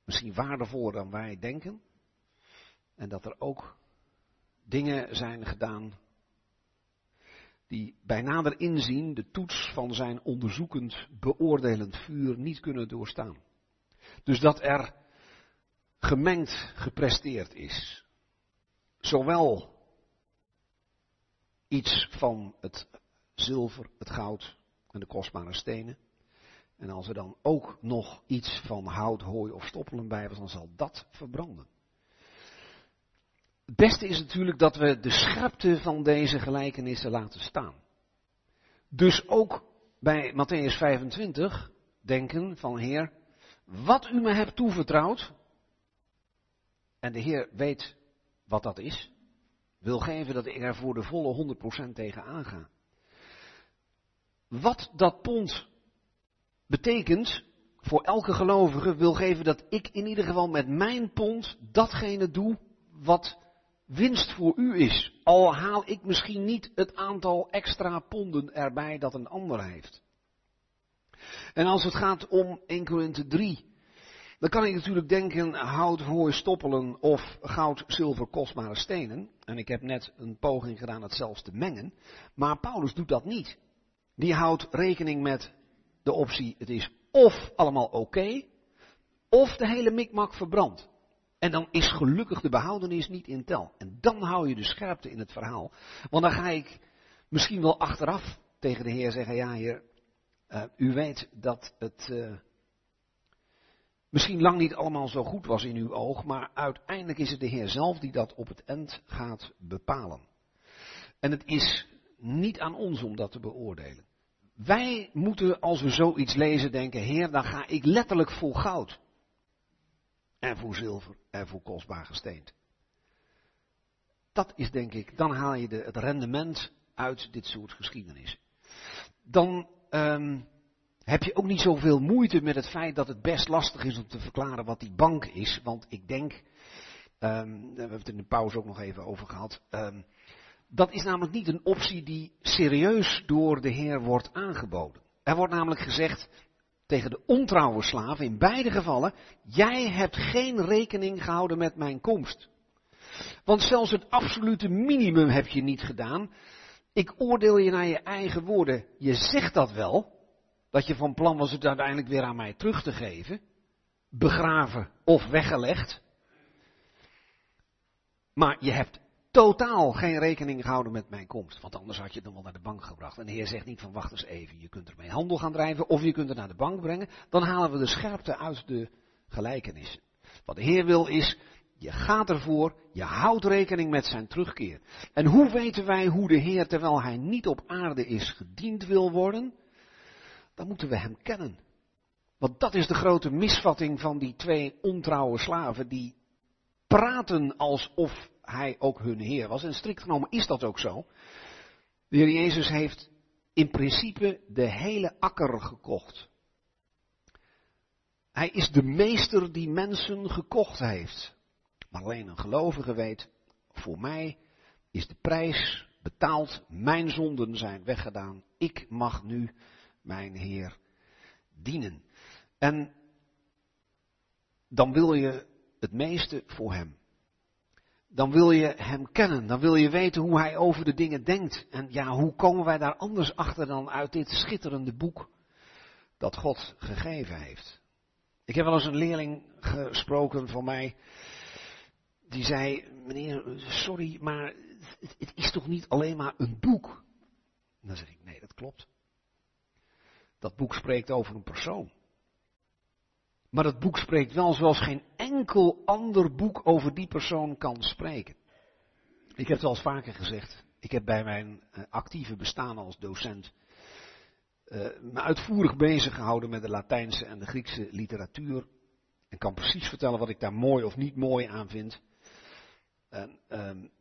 Misschien waardevoller dan wij denken. En dat er ook dingen zijn gedaan die bij nader inzien de toets van zijn onderzoekend, beoordelend vuur niet kunnen doorstaan. Dus dat er gemengd gepresteerd is. Zowel iets van het zilver, het goud en de kostbare stenen. En als er dan ook nog iets van hout, hooi of stoppelen bij was, dan zal dat verbranden. Het beste is natuurlijk dat we de scherpte van deze gelijkenissen laten staan. Dus ook bij Matthäus 25 denken van Heer, wat u me hebt toevertrouwd, en de Heer weet wat dat is, wil geven dat ik er voor de volle 100% tegen aanga. Wat dat pond betekent voor elke gelovige, wil geven dat ik in ieder geval met mijn pond datgene doe wat winst voor u is. Al haal ik misschien niet het aantal extra ponden erbij dat een ander heeft. En als het gaat om 1 Korinthe 3, dan kan ik natuurlijk denken hout, hooi, stoppelen of goud, zilver, kostbare stenen. En ik heb net een poging gedaan het zelfs te mengen. Maar Paulus doet dat niet. Die houdt rekening met de optie, het is of allemaal oké, of de hele mikmak verbrandt. En dan is gelukkig de behoudenis niet in tel. En dan hou je de scherpte in het verhaal. Want dan ga ik misschien wel achteraf tegen de Heer zeggen, ja Heer, uh, u weet dat het uh, misschien lang niet allemaal zo goed was in uw oog, maar uiteindelijk is het de Heer zelf die dat op het eind gaat bepalen. En het is niet aan ons om dat te beoordelen. Wij moeten, als we zoiets lezen, denken, Heer, dan ga ik letterlijk vol goud. En voor zilver en voor kostbaar gesteend. Dat is denk ik, dan haal je de, het rendement uit dit soort geschiedenis. Dan um, heb je ook niet zoveel moeite met het feit dat het best lastig is om te verklaren wat die bank is. Want ik denk, um, we hebben het in de pauze ook nog even over gehad. Um, dat is namelijk niet een optie die serieus door de Heer wordt aangeboden. Er wordt namelijk gezegd tegen de ontrouwe slaaf in beide gevallen, jij hebt geen rekening gehouden met mijn komst. Want zelfs het absolute minimum heb je niet gedaan. Ik oordeel je naar je eigen woorden. Je zegt dat wel, dat je van plan was het uiteindelijk weer aan mij terug te geven, begraven of weggelegd. Maar je hebt totaal geen rekening gehouden met mijn komst. Want anders had je het dan wel naar de bank gebracht. En de Heer zegt niet van wacht eens even, je kunt ermee handel gaan drijven of je kunt het naar de bank brengen. Dan halen we de scherpte uit de gelijkenissen. Wat de Heer wil is, je gaat ervoor, je houdt rekening met zijn terugkeer. En hoe weten wij hoe de Heer, terwijl hij niet op aarde is, gediend wil worden? Dan moeten we hem kennen. Want dat is de grote misvatting van die twee ontrouwe slaven die praten alsof hij ook hun Heer was. En strikt genomen is dat ook zo. De Heer Jezus heeft in principe de hele akker gekocht. Hij is de meester die mensen gekocht heeft. Maar alleen een gelovige weet, voor mij is de prijs betaald, mijn zonden zijn weggedaan, ik mag nu mijn Heer dienen. En dan wil je het meeste voor Hem dan wil je hem kennen. Dan wil je weten hoe hij over de dingen denkt. En ja, hoe komen wij daar anders achter dan uit dit schitterende boek dat God gegeven heeft? Ik heb wel eens een leerling gesproken van mij. Die zei, meneer, sorry, maar het, is toch niet alleen maar een boek? En dan zeg ik, nee, dat klopt. Dat boek spreekt over een persoon. Maar het boek spreekt wel zoals geen enkel ander boek over die persoon kan spreken. Ik heb het al eens vaker gezegd. Ik heb bij mijn eh, actieve bestaan als docent uh, me uitvoerig bezig gehouden met de Latijnse en de Griekse literatuur. En kan precies vertellen wat ik daar mooi of niet mooi aan vind. En, um,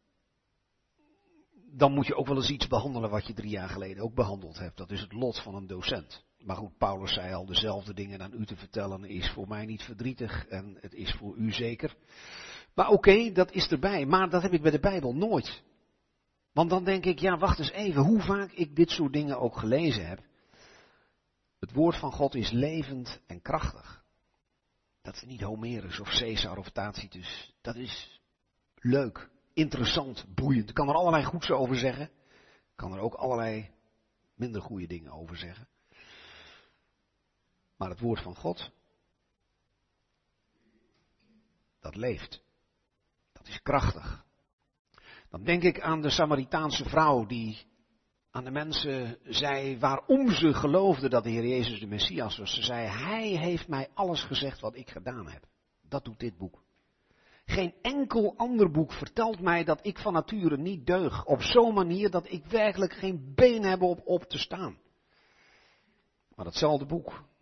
dan moet je ook wel eens iets behandelen wat je drie jaar geleden ook behandeld hebt. Dat is het lot van een docent. Maar goed, Paulus zei al, dezelfde dingen aan u te vertellen is voor mij niet verdrietig en het is voor u zeker. Maar oké, dat is erbij. Maar dat heb ik bij de Bijbel nooit. Want dan denk ik, ja, wacht eens even, hoe vaak ik dit soort dingen ook gelezen heb. Het woord van God is levend en krachtig. Dat is niet Homerus of Caesar of Tacitus. Dat is leuk, interessant, boeiend. Ik kan er allerlei goeds over zeggen. Ik kan er ook allerlei minder goede dingen over zeggen. Maar het woord van God, dat leeft. Dat is krachtig. Dan denk ik aan de Samaritaanse vrouw die aan de mensen zei waarom ze geloofden dat de Heer Jezus de Messias was. Ze zei, Hij heeft mij alles gezegd wat ik gedaan heb. Dat doet dit boek. Geen enkel ander boek vertelt mij dat ik van nature niet deug. Op zo'n manier dat ik werkelijk geen been heb op, op te staan. Maar datzelfde boek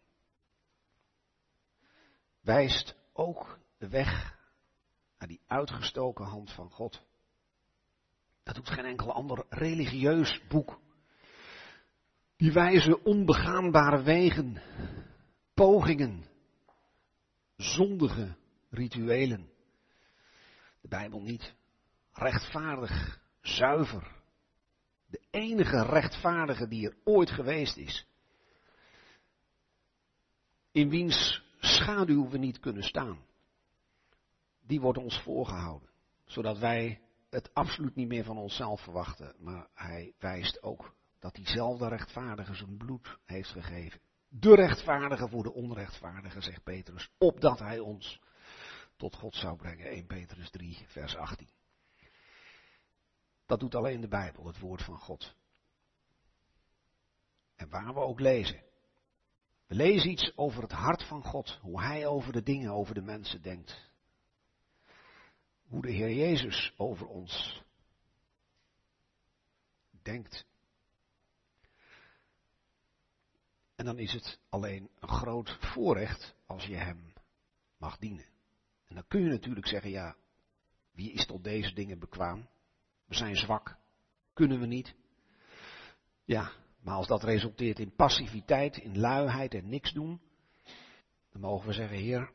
wijst ook de weg naar die uitgestoken hand van God. Dat doet geen enkel ander religieus boek. Die wijzen onbegaanbare wegen, pogingen, zondige rituelen. De Bijbel niet. Rechtvaardig, zuiver. De enige rechtvaardige die er ooit geweest is. In wiens schaduw we niet kunnen staan. Die wordt ons voorgehouden. Zodat wij het absoluut niet meer van onszelf verwachten. Maar hij wijst ook dat diezelfde rechtvaardige zijn bloed heeft gegeven. De rechtvaardige voor de onrechtvaardige, zegt Petrus. Opdat hij ons tot God zou brengen. 1 Petrus 3, vers 18. Dat doet alleen de Bijbel, het woord van God. En waar we ook lezen. Lezen iets over het hart van God, hoe Hij over de dingen, over de mensen denkt. Hoe de Heer Jezus over ons denkt. En dan is het alleen een groot voorrecht als je Hem mag dienen. En dan kun je natuurlijk zeggen, ja, wie is tot deze dingen bekwaam? We zijn zwak, kunnen we niet. Ja, maar als dat resulteert in passiviteit, in luiheid en niks doen, dan mogen we zeggen, Heer,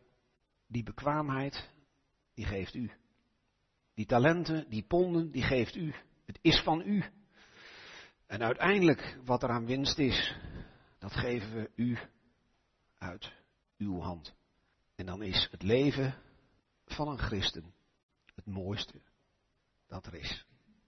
die bekwaamheid, die geeft u. Die talenten, die ponden, die geeft u. Het is van u. En uiteindelijk, wat er aan winst is, dat geven we u uit uw hand. En dan is het leven van een christen het mooiste dat er is.